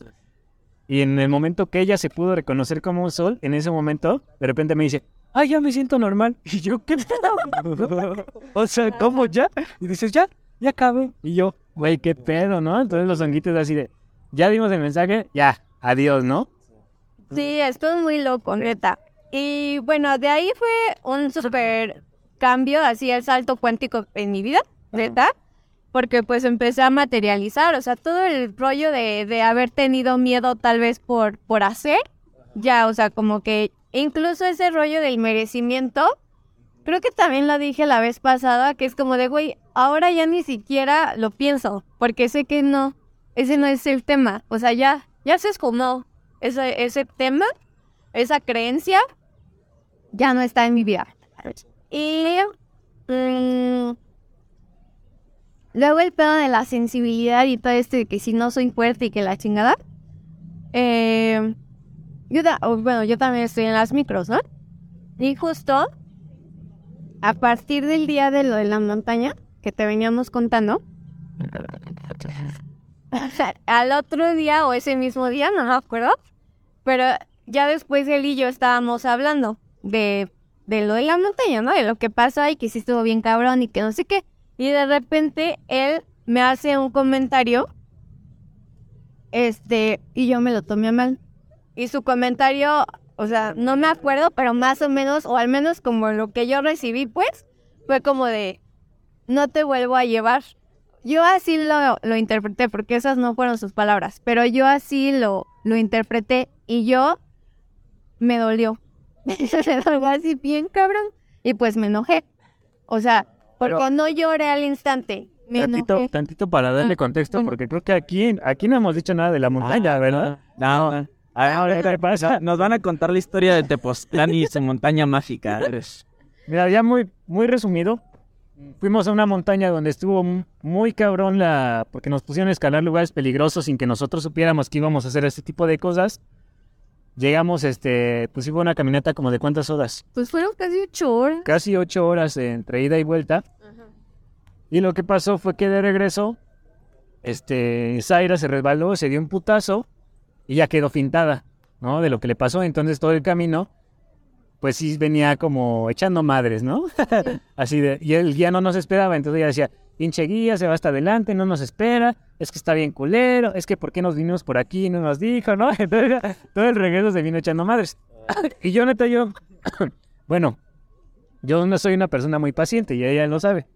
Y en el momento que ella se pudo reconocer como un sol, en ese momento, de repente me dice, ay, ya me siento normal. Y yo, ¿qué pedo? o sea, ¿cómo ya? Y dices, ya, ya acabé. Y yo, güey, qué pedo, ¿no? Entonces los honguitos así de, ya dimos el mensaje, ya, adiós, ¿no? Sí, estuvo muy loco, neta. Y bueno, de ahí fue un súper cambio, así el salto cuántico en mi vida, neta. Porque pues empecé a materializar, o sea, todo el rollo de, de haber tenido miedo tal vez por, por hacer, ya, o sea, como que incluso ese rollo del merecimiento, creo que también lo dije la vez pasada, que es como de, güey, ahora ya ni siquiera lo pienso, porque sé que no, ese no es el tema, o sea, ya, ya se escumó ese, ese tema, esa creencia, ya no está en mi vida. Y mm, luego el pedo de la sensibilidad y todo esto de que si no soy fuerte y que la chingada. eh, bueno, yo también estoy en las micros, ¿no? Y justo a partir del día de lo de la montaña que te veníamos contando, al otro día o ese mismo día, no me acuerdo, pero ya después él y yo estábamos hablando de, de lo de la montaña, ¿no? De lo que pasó y que sí estuvo bien cabrón y que no sé qué. Y de repente él me hace un comentario, este, y yo me lo tomé mal. Y su comentario, o sea, no me acuerdo, pero más o menos, o al menos como lo que yo recibí, pues, fue como de, no te vuelvo a llevar. Yo así lo, lo interpreté, porque esas no fueron sus palabras, pero yo así lo, lo interpreté y yo me dolió. me dolió así bien cabrón. Y pues me enojé. O sea, porque Pero- no lloré al instante. Me Tantito, enojé. tantito para darle Ah, contexto, porque creo que aquí, aquí no hemos dicho nada de la montaña, ¿verdad? No, a ver, ahora, ¿Qué pasa? Nos van a contar la historia de Tepoztlán y su montaña mágica. Mira, ya muy, muy resumido. Fuimos a una montaña donde estuvo muy cabrón la... porque nos pusieron a escalar lugares peligrosos sin que nosotros supiéramos que íbamos a hacer este tipo de cosas. Llegamos, este, pues hubo una caminata como de cuántas horas. Pues fueron casi ocho horas. Casi ocho horas entre ida y vuelta. Y lo que pasó fue que de regreso, este, Zaira se resbaló, se dio un putazo y ya quedó fintada, ¿no? De lo que le pasó. Entonces todo el camino, pues sí venía como echando madres, ¿no? Así de, y el guía no nos esperaba, entonces ella decía, pinche guía, se va hasta adelante, no nos espera, es que está bien culero, es que por qué nos vinimos por aquí no nos dijo, ¿no? Entonces todo el regreso se vino echando madres. Y yo neta, yo, bueno, yo no soy una persona muy paciente y ella lo sabe.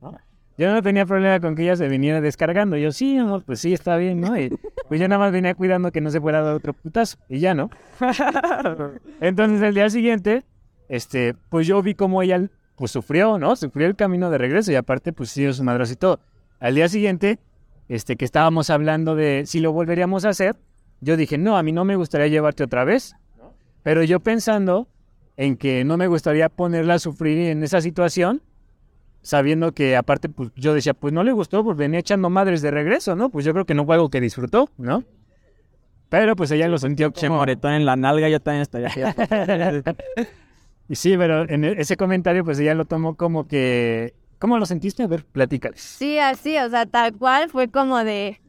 Yo no tenía problema con que ella se viniera descargando. Yo, sí, pues sí, está bien, ¿no? Pues yo nada más venía cuidando que no se fuera a dar otro putazo. Y ya, ¿no? Entonces, el día siguiente, este, pues yo vi cómo ella, pues sufrió, ¿no? Sufrió el camino de regreso y aparte, pues sí, su madrazo y todo. Al día siguiente, este, que estábamos hablando de si lo volveríamos a hacer, yo dije, no, a mí no me gustaría llevarte otra vez. Pero yo pensando en que no me gustaría ponerla a sufrir en esa situación, sabiendo que aparte, pues yo decía, pues no le gustó, pues venía echando madres de regreso, ¿no? Pues yo creo que no fue algo que disfrutó, ¿no? Pero pues ella lo sintió como... moretón en la nalga, yo también estoy ahí. Y sí, pero en e- ese comentario, pues ella lo tomó como que... ¿Cómo lo sentiste? A ver, platícales. Sí, así, o sea, tal cual fue como de,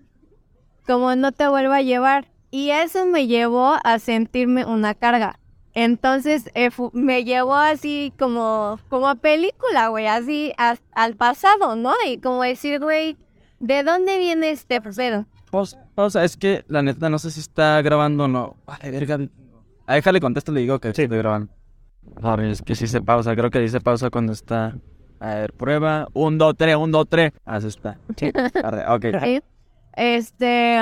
como no te vuelvo a llevar. Y eso me llevó a sentirme una carga. Entonces eh, me llevó así como, como a película, güey, así a- al pasado, ¿no? Y como decir, güey, ¿de dónde viene este pedo? Pausa, pausa, es que la neta no sé si está grabando o no. Vale, verga. A déjale contesto, le digo que sí. estoy grabando. A es que sí se pausa, creo que dice pausa cuando está. A ver, prueba. Un, dos, tres, un, dos, tres. Así está. Arre, Ok. ¿sí? Este.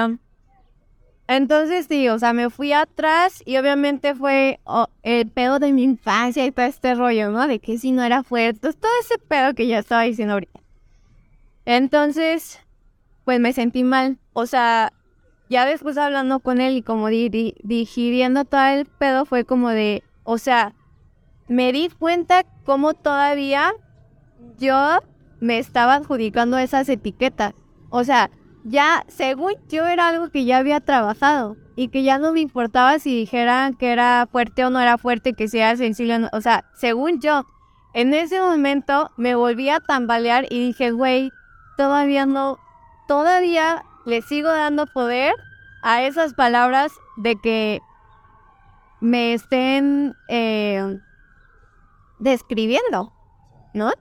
Entonces, sí, o sea, me fui atrás y obviamente fue oh, el pedo de mi infancia y todo este rollo, ¿no? De que si no era fuerte, todo ese pedo que ya estaba diciendo ahorita. Entonces, pues me sentí mal. O sea, ya después hablando con él y como di- di- digiriendo todo el pedo, fue como de, o sea, me di cuenta cómo todavía yo me estaba adjudicando esas etiquetas. O sea, ya, según yo, era algo que ya había trabajado y que ya no me importaba si dijeran que era fuerte o no era fuerte, que sea sensible o no. O sea, según yo, en ese momento me volví a tambalear y dije, güey, todavía no, todavía le sigo dando poder a esas palabras de que me estén eh, describiendo, ¿no?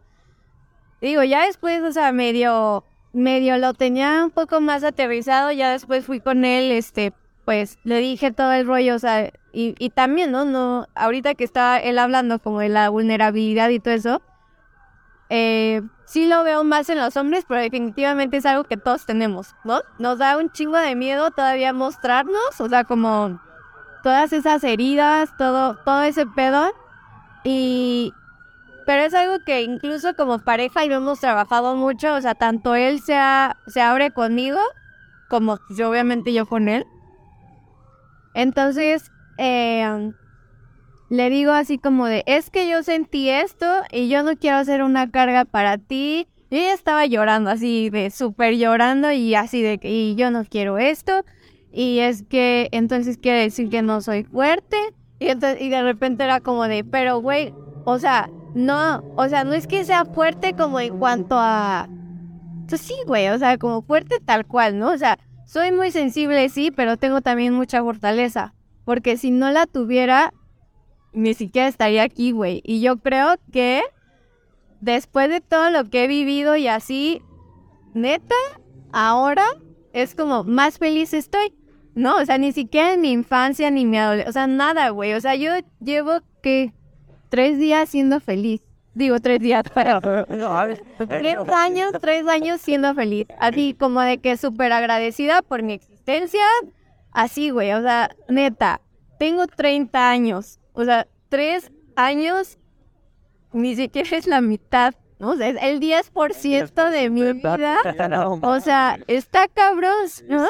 Digo, ya después, o sea, medio, medio lo tenía un poco más aterrizado, ya después fui con él, este, pues le dije todo el rollo, o sea, y, y también, ¿no? No, ahorita que está él hablando como de la vulnerabilidad y todo eso, eh, sí lo veo más en los hombres, pero definitivamente es algo que todos tenemos, ¿no? Nos da un chingo de miedo todavía mostrarnos, o sea, como todas esas heridas, todo, todo ese pedo, y, pero es algo que incluso como pareja y lo hemos trabajado mucho, o sea, tanto él se, se abre conmigo, como yo obviamente yo con él. Entonces, eh, le digo así como de, es que yo sentí esto y yo no quiero ser una carga para ti. Y ella estaba llorando así de súper llorando y así de y yo no quiero esto. Y es que entonces quiere decir que no soy fuerte. Y, entonces, y de repente era como de, pero güey, o sea, no, o sea, no es que sea fuerte como en cuanto a... Pues sí, güey, o sea, como fuerte tal cual, ¿no? O sea, soy muy sensible, sí, pero tengo también mucha fortaleza. Porque si no la tuviera, ni siquiera estaría aquí, güey. Y yo creo que después de todo lo que he vivido y así, neta, ahora es como más feliz estoy. No, o sea, ni siquiera en mi infancia ni mi adolescencia, o sea, nada, güey. O sea, yo llevo que tres días siendo feliz. Digo tres días, pero tres años, tres años siendo feliz. Así como de que súper agradecida por mi existencia. Así, güey, o sea, neta, tengo 30 años. O sea, tres años ni siquiera es la mitad, ¿no? O sea, es el 10% de mi vida. O sea, está cabrón, ¿no?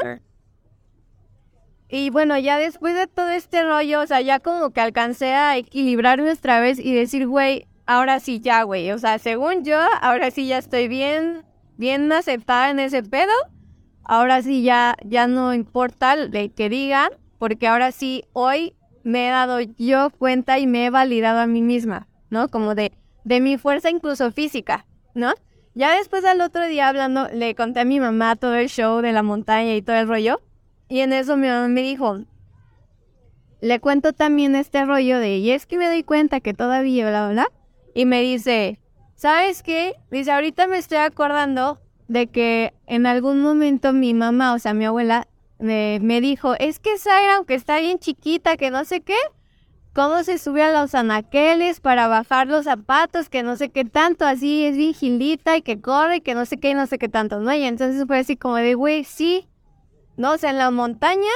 Y bueno, ya después de todo este rollo, o sea, ya como que alcancé a equilibrarme otra vez y decir, güey, ahora sí ya, güey. O sea, según yo, ahora sí ya estoy bien, bien aceptada en ese pedo. Ahora sí ya, ya no importa de que digan, porque ahora sí hoy me he dado yo cuenta y me he validado a mí misma, ¿no? Como de, de mi fuerza incluso física, ¿no? Ya después al otro día hablando, le conté a mi mamá todo el show de la montaña y todo el rollo. Y en eso mi mamá me dijo, le cuento también este rollo de, y es que me doy cuenta que todavía, bla, bla, bla. Y me dice, ¿sabes qué? Dice, ahorita me estoy acordando de que en algún momento mi mamá, o sea, mi abuela, me, me dijo, es que Zaira, aunque está bien chiquita, que no sé qué, cómo se sube a los anaqueles para bajar los zapatos, que no sé qué tanto, así es bien gildita y que corre, que no sé qué, y no sé qué tanto, ¿no? Y entonces fue así como de, güey, sí, no, o sea, en la montaña,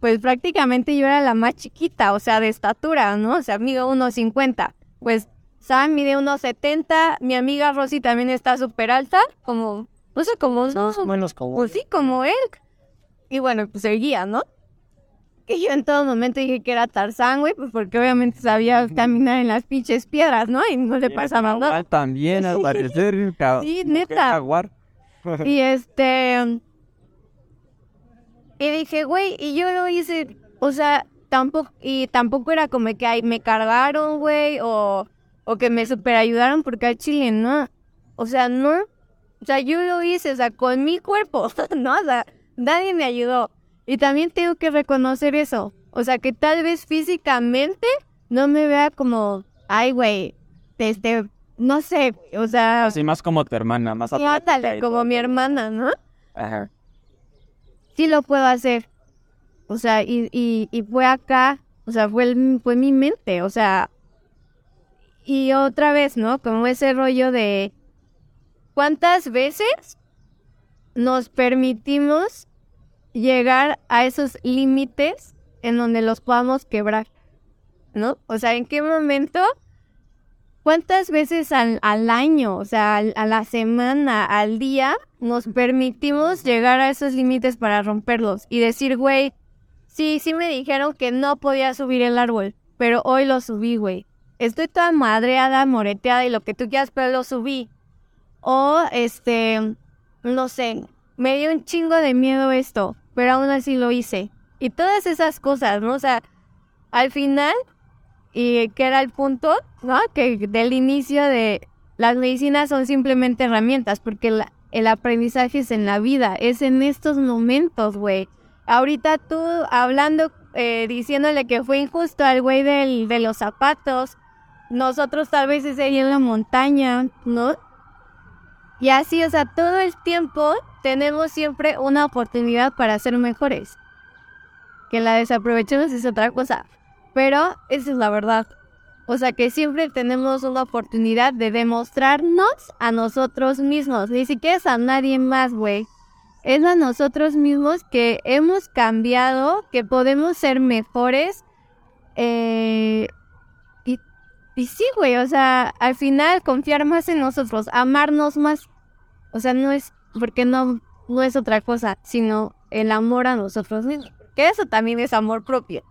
pues prácticamente yo era la más chiquita, o sea, de estatura, ¿no? O sea, mido 1.50. Pues Sam mide 1.70, mi amiga Rosy también está súper alta, como, no sé, como, no, Menos como. pues sí, como él. Y bueno, pues seguía, ¿no? Que yo en todo momento dije que era Tarzán, güey, pues porque obviamente sabía caminar en las pinches piedras, ¿no? Y no le pasaba nada. También, al parecer. Sí, neta. Jaguar. Y este. Y dije, güey, y yo lo hice, o sea, tampoco, y tampoco era como que ay, me cargaron, güey, o, o que me super ayudaron porque al chile no. O sea, no. O sea, yo lo hice, o sea, con mi cuerpo, ¿no? O sea, nadie me ayudó. Y también tengo que reconocer eso. O sea, que tal vez físicamente no me vea como, ay, güey, este, no sé, o sea, Así más como tu hermana, más sí, ándale, como mi hermana, ¿no? Ajá. Sí lo puedo hacer. O sea, y, y, fue acá, o sea, fue, el- fue mi mente, o sea, y otra vez, ¿no? Como ese rollo de cuántas veces nos permitimos llegar a esos límites en donde los podamos quebrar, ¿no? O sea, ¿en qué momento? ¿Cuántas veces al, año, o sea, al- a la semana, al día, nos permitimos llegar a esos límites para romperlos y decir, güey, sí, sí me dijeron que no podía subir el árbol, pero hoy lo subí, güey. Estoy toda madreada, moreteada y lo que tú quieras, pero lo subí. O, este, no sé, me dio un chingo de miedo esto, pero aún así lo hice. Y todas esas cosas, ¿no? O sea, al final, y que era el punto, ¿no? Que del inicio de las medicinas son simplemente herramientas, porque el aprendizaje es en la vida, es en estos momentos, güey. Ahorita tú hablando, eh, diciéndole que fue injusto al güey de los zapatos, nosotros tal vez ese día en la montaña, ¿no? Y así, o sea, todo el tiempo tenemos siempre una oportunidad para ser mejores. Que la desaprovechemos es otra cosa. Pero esa es la verdad. O sea que siempre tenemos una oportunidad de demostrarnos a nosotros mismos. Ni siquiera es a nadie más, güey. Es a nosotros mismos que hemos cambiado, que podemos ser mejores. eh, y, y sí, güey, o sea, al final confiar más en nosotros, amarnos más. O sea, no es, porque no, no es otra cosa, sino el amor a nosotros mismos. Que eso también es amor propio.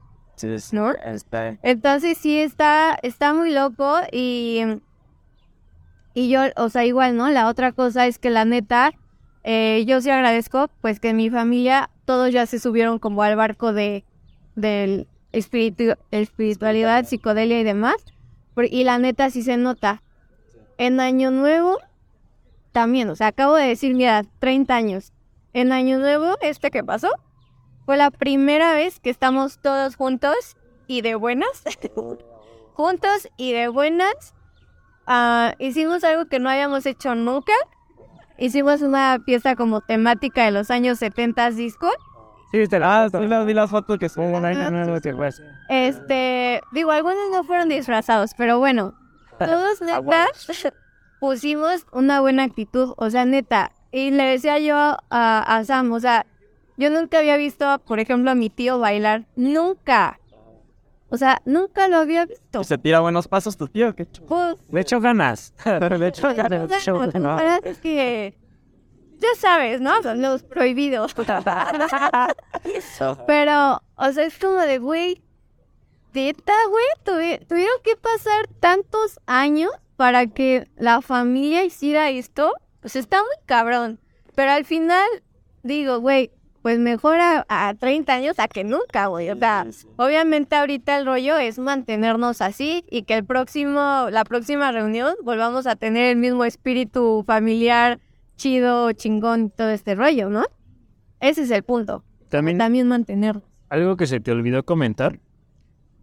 ¿No? está- Entonces sí está, está muy loco y, y yo, o sea, igual, ¿no? La otra cosa es que la neta, eh, yo sí agradezco, pues que en mi familia todos ya se subieron como al barco de del espiritu- espiritualidad, psicodelia y demás. Y la neta sí se nota. En Año Nuevo también, o sea, acabo de decir, mira, 30 años. En Año Nuevo, este que pasó, fue la primera vez que estamos todos juntos y de buenas. juntos y de buenas. Ah, hicimos algo que no habíamos hecho nunca. Hicimos una pieza como temática de los años 70 disco. Sí, viste Ah, sí, las- vi las fotos que que fue así. Este, digo, algunos no fueron disfrazados, pero bueno, todos neta pusimos una buena actitud, o sea, neta. Y le decía yo a, a Sam, o sea, yo nunca había visto, por ejemplo, a mi tío bailar, nunca. O sea, nunca lo había visto. ¿Se tira buenos pasos tu tío? Qué chulo. Pues, Le echo ganas. Le echo ganas. le echo la ganas. verdad es que, ya sabes, ¿no? Son los prohibidos. Pero, o sea, es como de, güey, neta, güey, tuvi- tuvieron que pasar tantos años para que la familia hiciera esto. Pues está muy cabrón. Pero al final, digo, güey, pues mejor a, a 30 años a que nunca, güey. O sea, obviamente ahorita el rollo es mantenernos así y que el próximo, la próxima reunión volvamos a tener el mismo espíritu familiar, chido, chingón, todo este rollo, ¿no? Ese es el punto. También También mantenernos. algo que se te olvidó comentar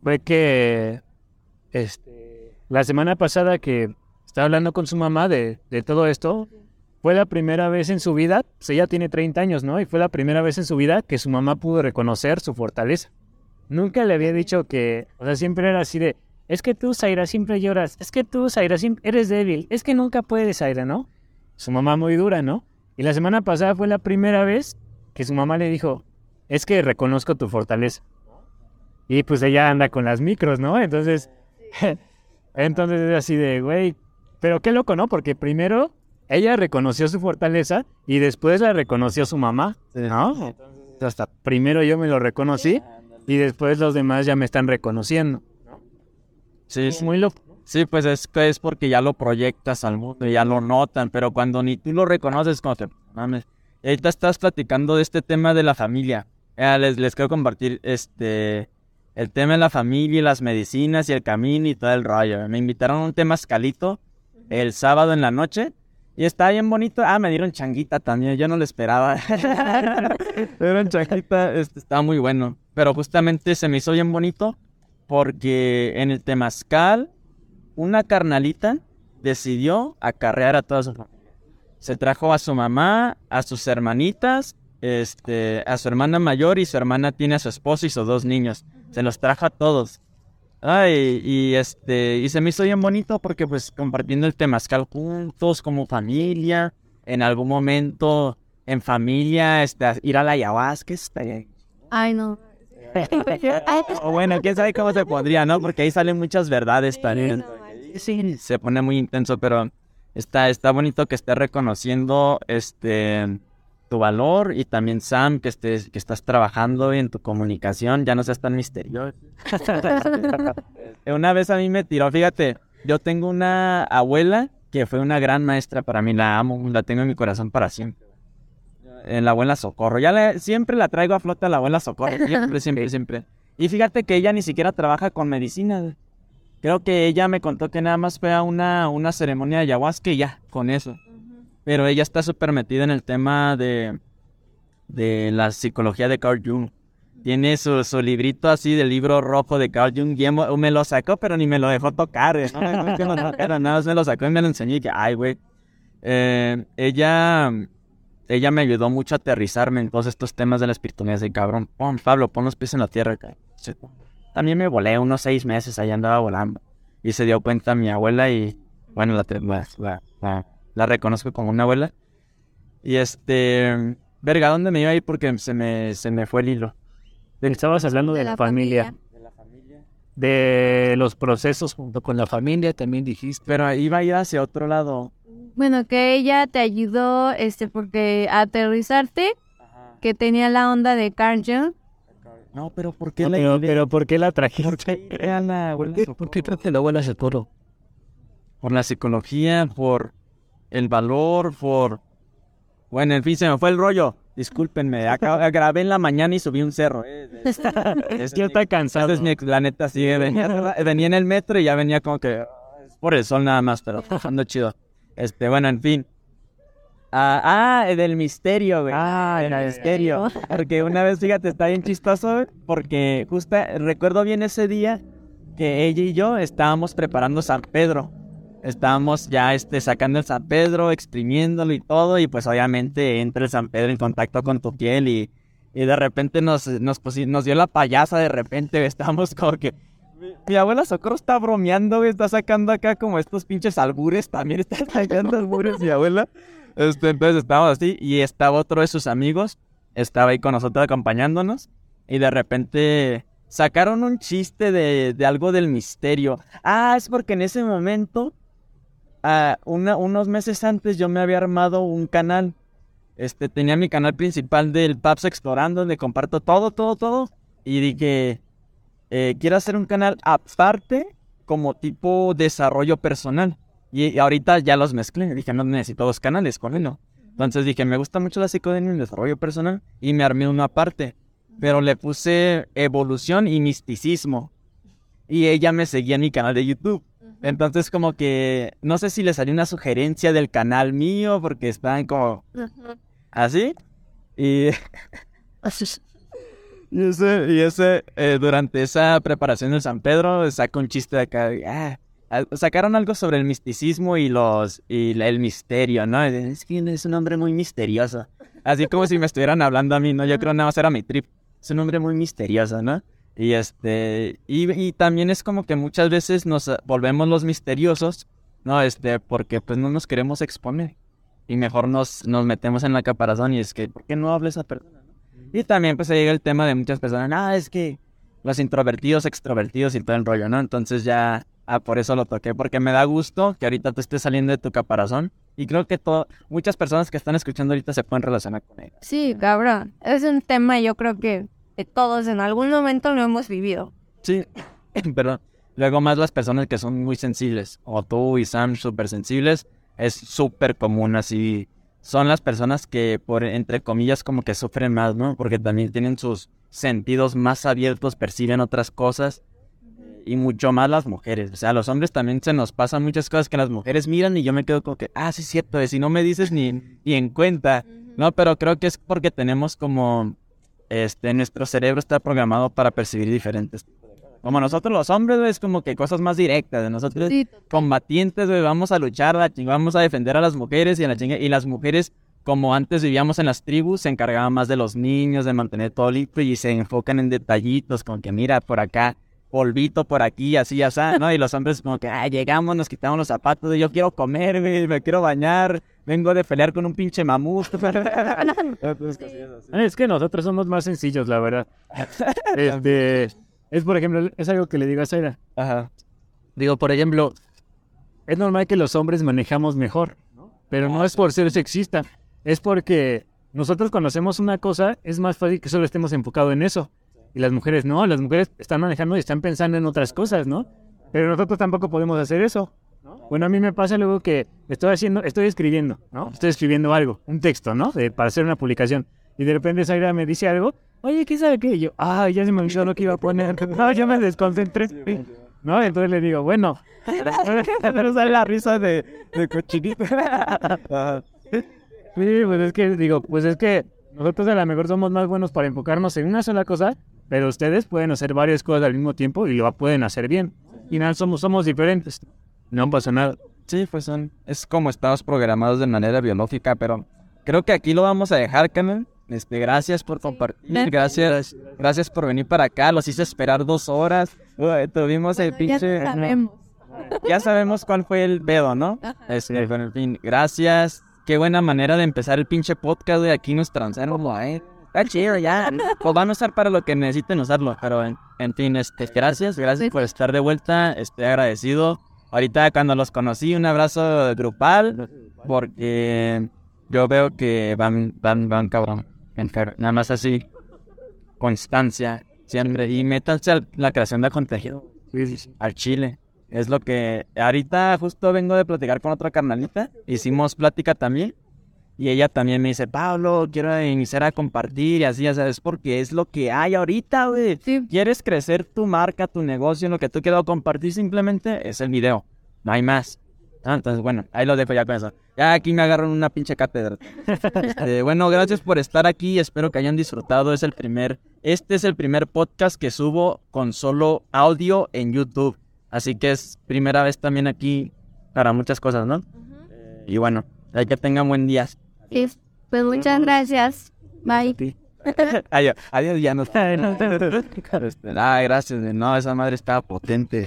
fue que este, la semana pasada que estaba hablando con su mamá de, de todo esto, fue la primera vez en su vida, pues ella tiene 30 años, ¿no? Y fue la primera vez en su vida que su mamá pudo reconocer su fortaleza. Nunca le había dicho que, o sea, siempre era así de, es que tú, Zaira, siempre lloras, es que tú, Zaira, eres débil, es que nunca puedes, Zaira, ¿no? Su mamá muy dura, ¿no? Y la semana pasada fue la primera vez que su mamá le dijo, es que reconozco tu fortaleza. Y pues ella anda con las micros, ¿no? Entonces, entonces es así de, güey, pero qué loco, ¿no? Porque primero ella reconoció su fortaleza y después la reconoció su mamá, ¿no? Entonces, hasta primero yo me lo reconocí y después los demás ya me están reconociendo. Sí, Es sí. muy loco. Sí, pues es que es porque ya lo proyectas al mundo y ya lo notan, pero cuando ni tú lo reconoces, como te mames. Ahorita estás platicando de este tema de la familia. Eh, les, les quiero compartir este el tema de la familia y las medicinas y el camino y todo el rollo. Me invitaron a un tema escalito el sábado en la noche y está bien bonito. Ah, me dieron changuita también, yo no lo esperaba. me dieron changuita, este, estaba muy bueno. Pero justamente se me hizo bien bonito porque en el Temazcal una carnalita decidió acarrear a toda su familia. Se trajo a su mamá, a sus hermanitas, este, a su hermana mayor y su hermana tiene a su esposo y sus dos niños. Se los trajo a todos. Ay, y este, y se me hizo bien bonito porque pues compartiendo el temazcal juntos como familia, en algún momento en familia, este, ir a la ayahuasca, estaría Ay, no. o bueno, quién sabe cómo se podría, ¿no? Porque ahí salen muchas verdades también. Sí, se pone muy intenso, pero está, está bonito que estés reconociendo este tu valor y también Sam que estés, que estás trabajando en tu comunicación, ya no seas tan misterioso. una vez a mí me tiró, fíjate, yo tengo una abuela que fue una gran maestra para mí, la amo, la tengo en mi corazón para siempre. En la abuela Socorro, ya siempre la traigo a flota la abuela Socorro, siempre, siempre, siempre. Y fíjate que ella ni siquiera trabaja con medicina. Creo que ella me contó que nada más fue a una, una ceremonia de ayahuasca y ya, con eso. Pero ella está súper metida en el tema de, de la psicología de Carl Jung. Tiene su, su librito así del libro rojo de Carl Jung. Y me lo sacó, pero ni me lo dejó tocar. ¿eh? No, nada me lo sacó y me lo enseñó. Y que, ay, güey. Eh, ella, ella me ayudó mucho a aterrizarme en todos estos temas de la espiritualidad. Y cabrón, pon, Pablo, pon los pies en la tierra. También me volé unos seis meses, ahí andaba volando. Y se dio cuenta mi abuela y, bueno, la, la, la la reconozco como una abuela. Y este, verga, ¿dónde me iba a ir? Porque se me, se me fue el hilo. Estabas hablando de, la, familia. De la familia. De los procesos junto con la familia, también dijiste. Pero iba a ir hacia otro lado. Bueno, que ella te ayudó, este, porque a aterrizarte, que tenía la onda de Carl Jung. No, pero ¿por qué la pero, pero ¿por qué la trajiste? ¿Por qué, la ¿Por qué, ¿Por qué la abuela Socorro? Por la psicología, por el valor por... Bueno, en fin, se me fue el rollo. Discúlpenme, acá, grabé en la mañana y subí un cerro. Eh. Es, que está cansado. Es mi, la neta, sí, venía, venía en el metro y ya venía como que... por el sol nada más, pero ando chido. Este, bueno, en fin. Ah, ah del misterio, güey. Ah, el misterio. Porque una vez, fíjate, está bien chistoso, porque justo recuerdo bien ese día que ella y yo estábamos preparando San Pedro estábamos ya este, sacando el San Pedro, exprimiéndolo y todo, y pues obviamente entra el San Pedro en contacto con tu piel y, y de repente nos, nos, nos dio la payasa de repente, estábamos como que... Mi, abuela Socorro está bromeando, está sacando acá como estos pinches albures, también está sacando albures mi abuela. Este, entonces estábamos así y estaba otro de sus amigos, estaba ahí con nosotros acompañándonos y de repente sacaron un chiste de, de algo del misterio. Ah, es porque en ese momento unos meses antes yo me había armado un canal. Este, tenía mi canal principal del Paps Explorando, donde comparto todo, todo, todo. Y dije, eh, quiero hacer un canal aparte como tipo desarrollo personal. Y, ahorita ya los mezclé. Dije, no necesito dos canales, con no. Entonces dije, me gusta mucho la psicodelia y el desarrollo personal. Y me armé una parte. Pero le puse evolución y misticismo. Y ella me seguía en mi canal de YouTube. Entonces como que no sé si le salió una sugerencia del canal mío porque estaban como así y y ese, y ese eh, durante esa preparación del San Pedro saca un chiste de acá ah, sacaron algo sobre el misticismo y los y el misterio, ¿no? Es que es un hombre muy misterioso. Así como si me estuvieran hablando a mí, ¿no? Yo creo nada más era mi trip. Es un hombre muy misterioso, ¿no? Y este, y, también es como que muchas veces nos volvemos los misteriosos, ¿no? Este, porque pues no nos queremos exponer. Y mejor nos, nos metemos en la caparazón y es que, ¿por qué no habla esa persona? Y también pues se llega el tema de muchas personas, ah, es que los introvertidos, extrovertidos y todo el rollo, ¿no? Entonces ya, ah, por eso lo toqué, porque me da gusto que ahorita tú estés saliendo de tu caparazón. Y creo que todo, muchas personas que están escuchando ahorita se pueden relacionar con él. Sí, cabrón. Es un tema, yo creo que todos en algún momento lo hemos vivido. Sí, pero luego más las personas que son muy sensibles, o tú y Sam súper sensibles, es súper común así. Son las personas que, por entre comillas, como que sufren más, ¿no? Porque también tienen sus sentidos más abiertos, perciben otras cosas y mucho más las mujeres. O sea, a los hombres también se nos pasan muchas cosas que las mujeres miran y yo me quedo como que, ah, sí es cierto, si no me dices ni, ni en cuenta, ¿no? Pero creo que es porque tenemos como este, nuestro cerebro está programado para percibir diferentes Como nosotros los hombres, güey, es como que cosas más directas. De nosotros Sí, combatientes, güey, vamos a luchar, la ching- vamos a defender a las mujeres y a la chinga. Y las mujeres, como antes vivíamos en las tribus, se encargaban más de los niños, de mantener todo limpio y se enfocan en detallitos, como que mira, por acá, polvito por aquí, así, así, ¿no? Y los hombres como que, ah, llegamos, nos quitamos los zapatos, y yo quiero comer, güey, me quiero bañar, vengo de pelear con un pinche mamut. Es que nosotros somos más sencillos, la verdad. Este, es, por ejemplo, es algo que le digo a Zaira. Ajá. Digo, por ejemplo, es normal que los hombres manejamos mejor, pero no es por ser sexista, es porque nosotros conocemos una cosa, es más fácil que solo estemos enfocados en eso. Y las mujeres no, las mujeres están manejando y están pensando en otras cosas, ¿no? Pero nosotros tampoco podemos hacer eso. Bueno, a mí me pasa luego que estoy haciendo, estoy escribiendo, ¿no? Estoy escribiendo algo, un texto, ¿no? De- para hacer una publicación. Y de repente Zaira me dice algo, oye, ¿qué sabe qué? Y yo, ah, ya se me olvidó lo que iba a poner. No, yo me desconcentré. ¿No? Entonces le digo, bueno, Pero sale la risa de, de cochinito. Sí, pues es que digo, pues es que nosotros a lo mejor somos más buenos para enfocarnos en una sola cosa, pero ustedes pueden hacer varias cosas al mismo tiempo y lo pueden hacer bien. Y nada, somos, somos diferentes. No pasa nada. Sí, pues son, es como estamos programados de manera biológica, pero creo que aquí lo vamos a dejar, Carmen. Este, gracias por compartir, gracias, gracias por venir para acá, los hice esperar dos horas, Uy, tuvimos el Bueno, ya pinche, sabemos. ya sabemos cuál fue el pedo, ¿no? Este, bueno, en fin, gracias, qué buena manera de empezar el pinche podcast, de aquí nos transamos, eh. Está chido, ya, pues van a usar para lo que necesiten usarlo, pero en, en fin, este, gracias, gracias por estar de vuelta, estoy agradecido. Ahorita cuando los conocí, un abrazo grupal, porque yo veo que van, van, van cabrón, nada más así, constancia, siempre, y métanse a la creación de contenido al chile. Es lo que ahorita justo vengo de platicar con otra carnalita. Hicimos plática también. Y ella también me dice, Pablo, quiero iniciar a compartir y así, ya sabes, porque es lo que hay ahorita, güey. Sí. Quieres crecer tu marca, tu negocio, lo que tú quieras compartir simplemente es el video. No hay más. Ah, entonces, bueno, ahí lo dejo ya con eso. Ya aquí me agarran una pinche cátedra. Eh, bueno, gracias por estar aquí. Espero que hayan disfrutado. Es el primer, este es el primer podcast que subo con solo audio en YouTube. Así que es primera vez también aquí para muchas cosas, ¿no? Y bueno, hay que tengan buen día. Sí, Pues muchas gracias. Bye. Adiós, adiós, ya no. Ay, gracias. No, esa madre estaba potente.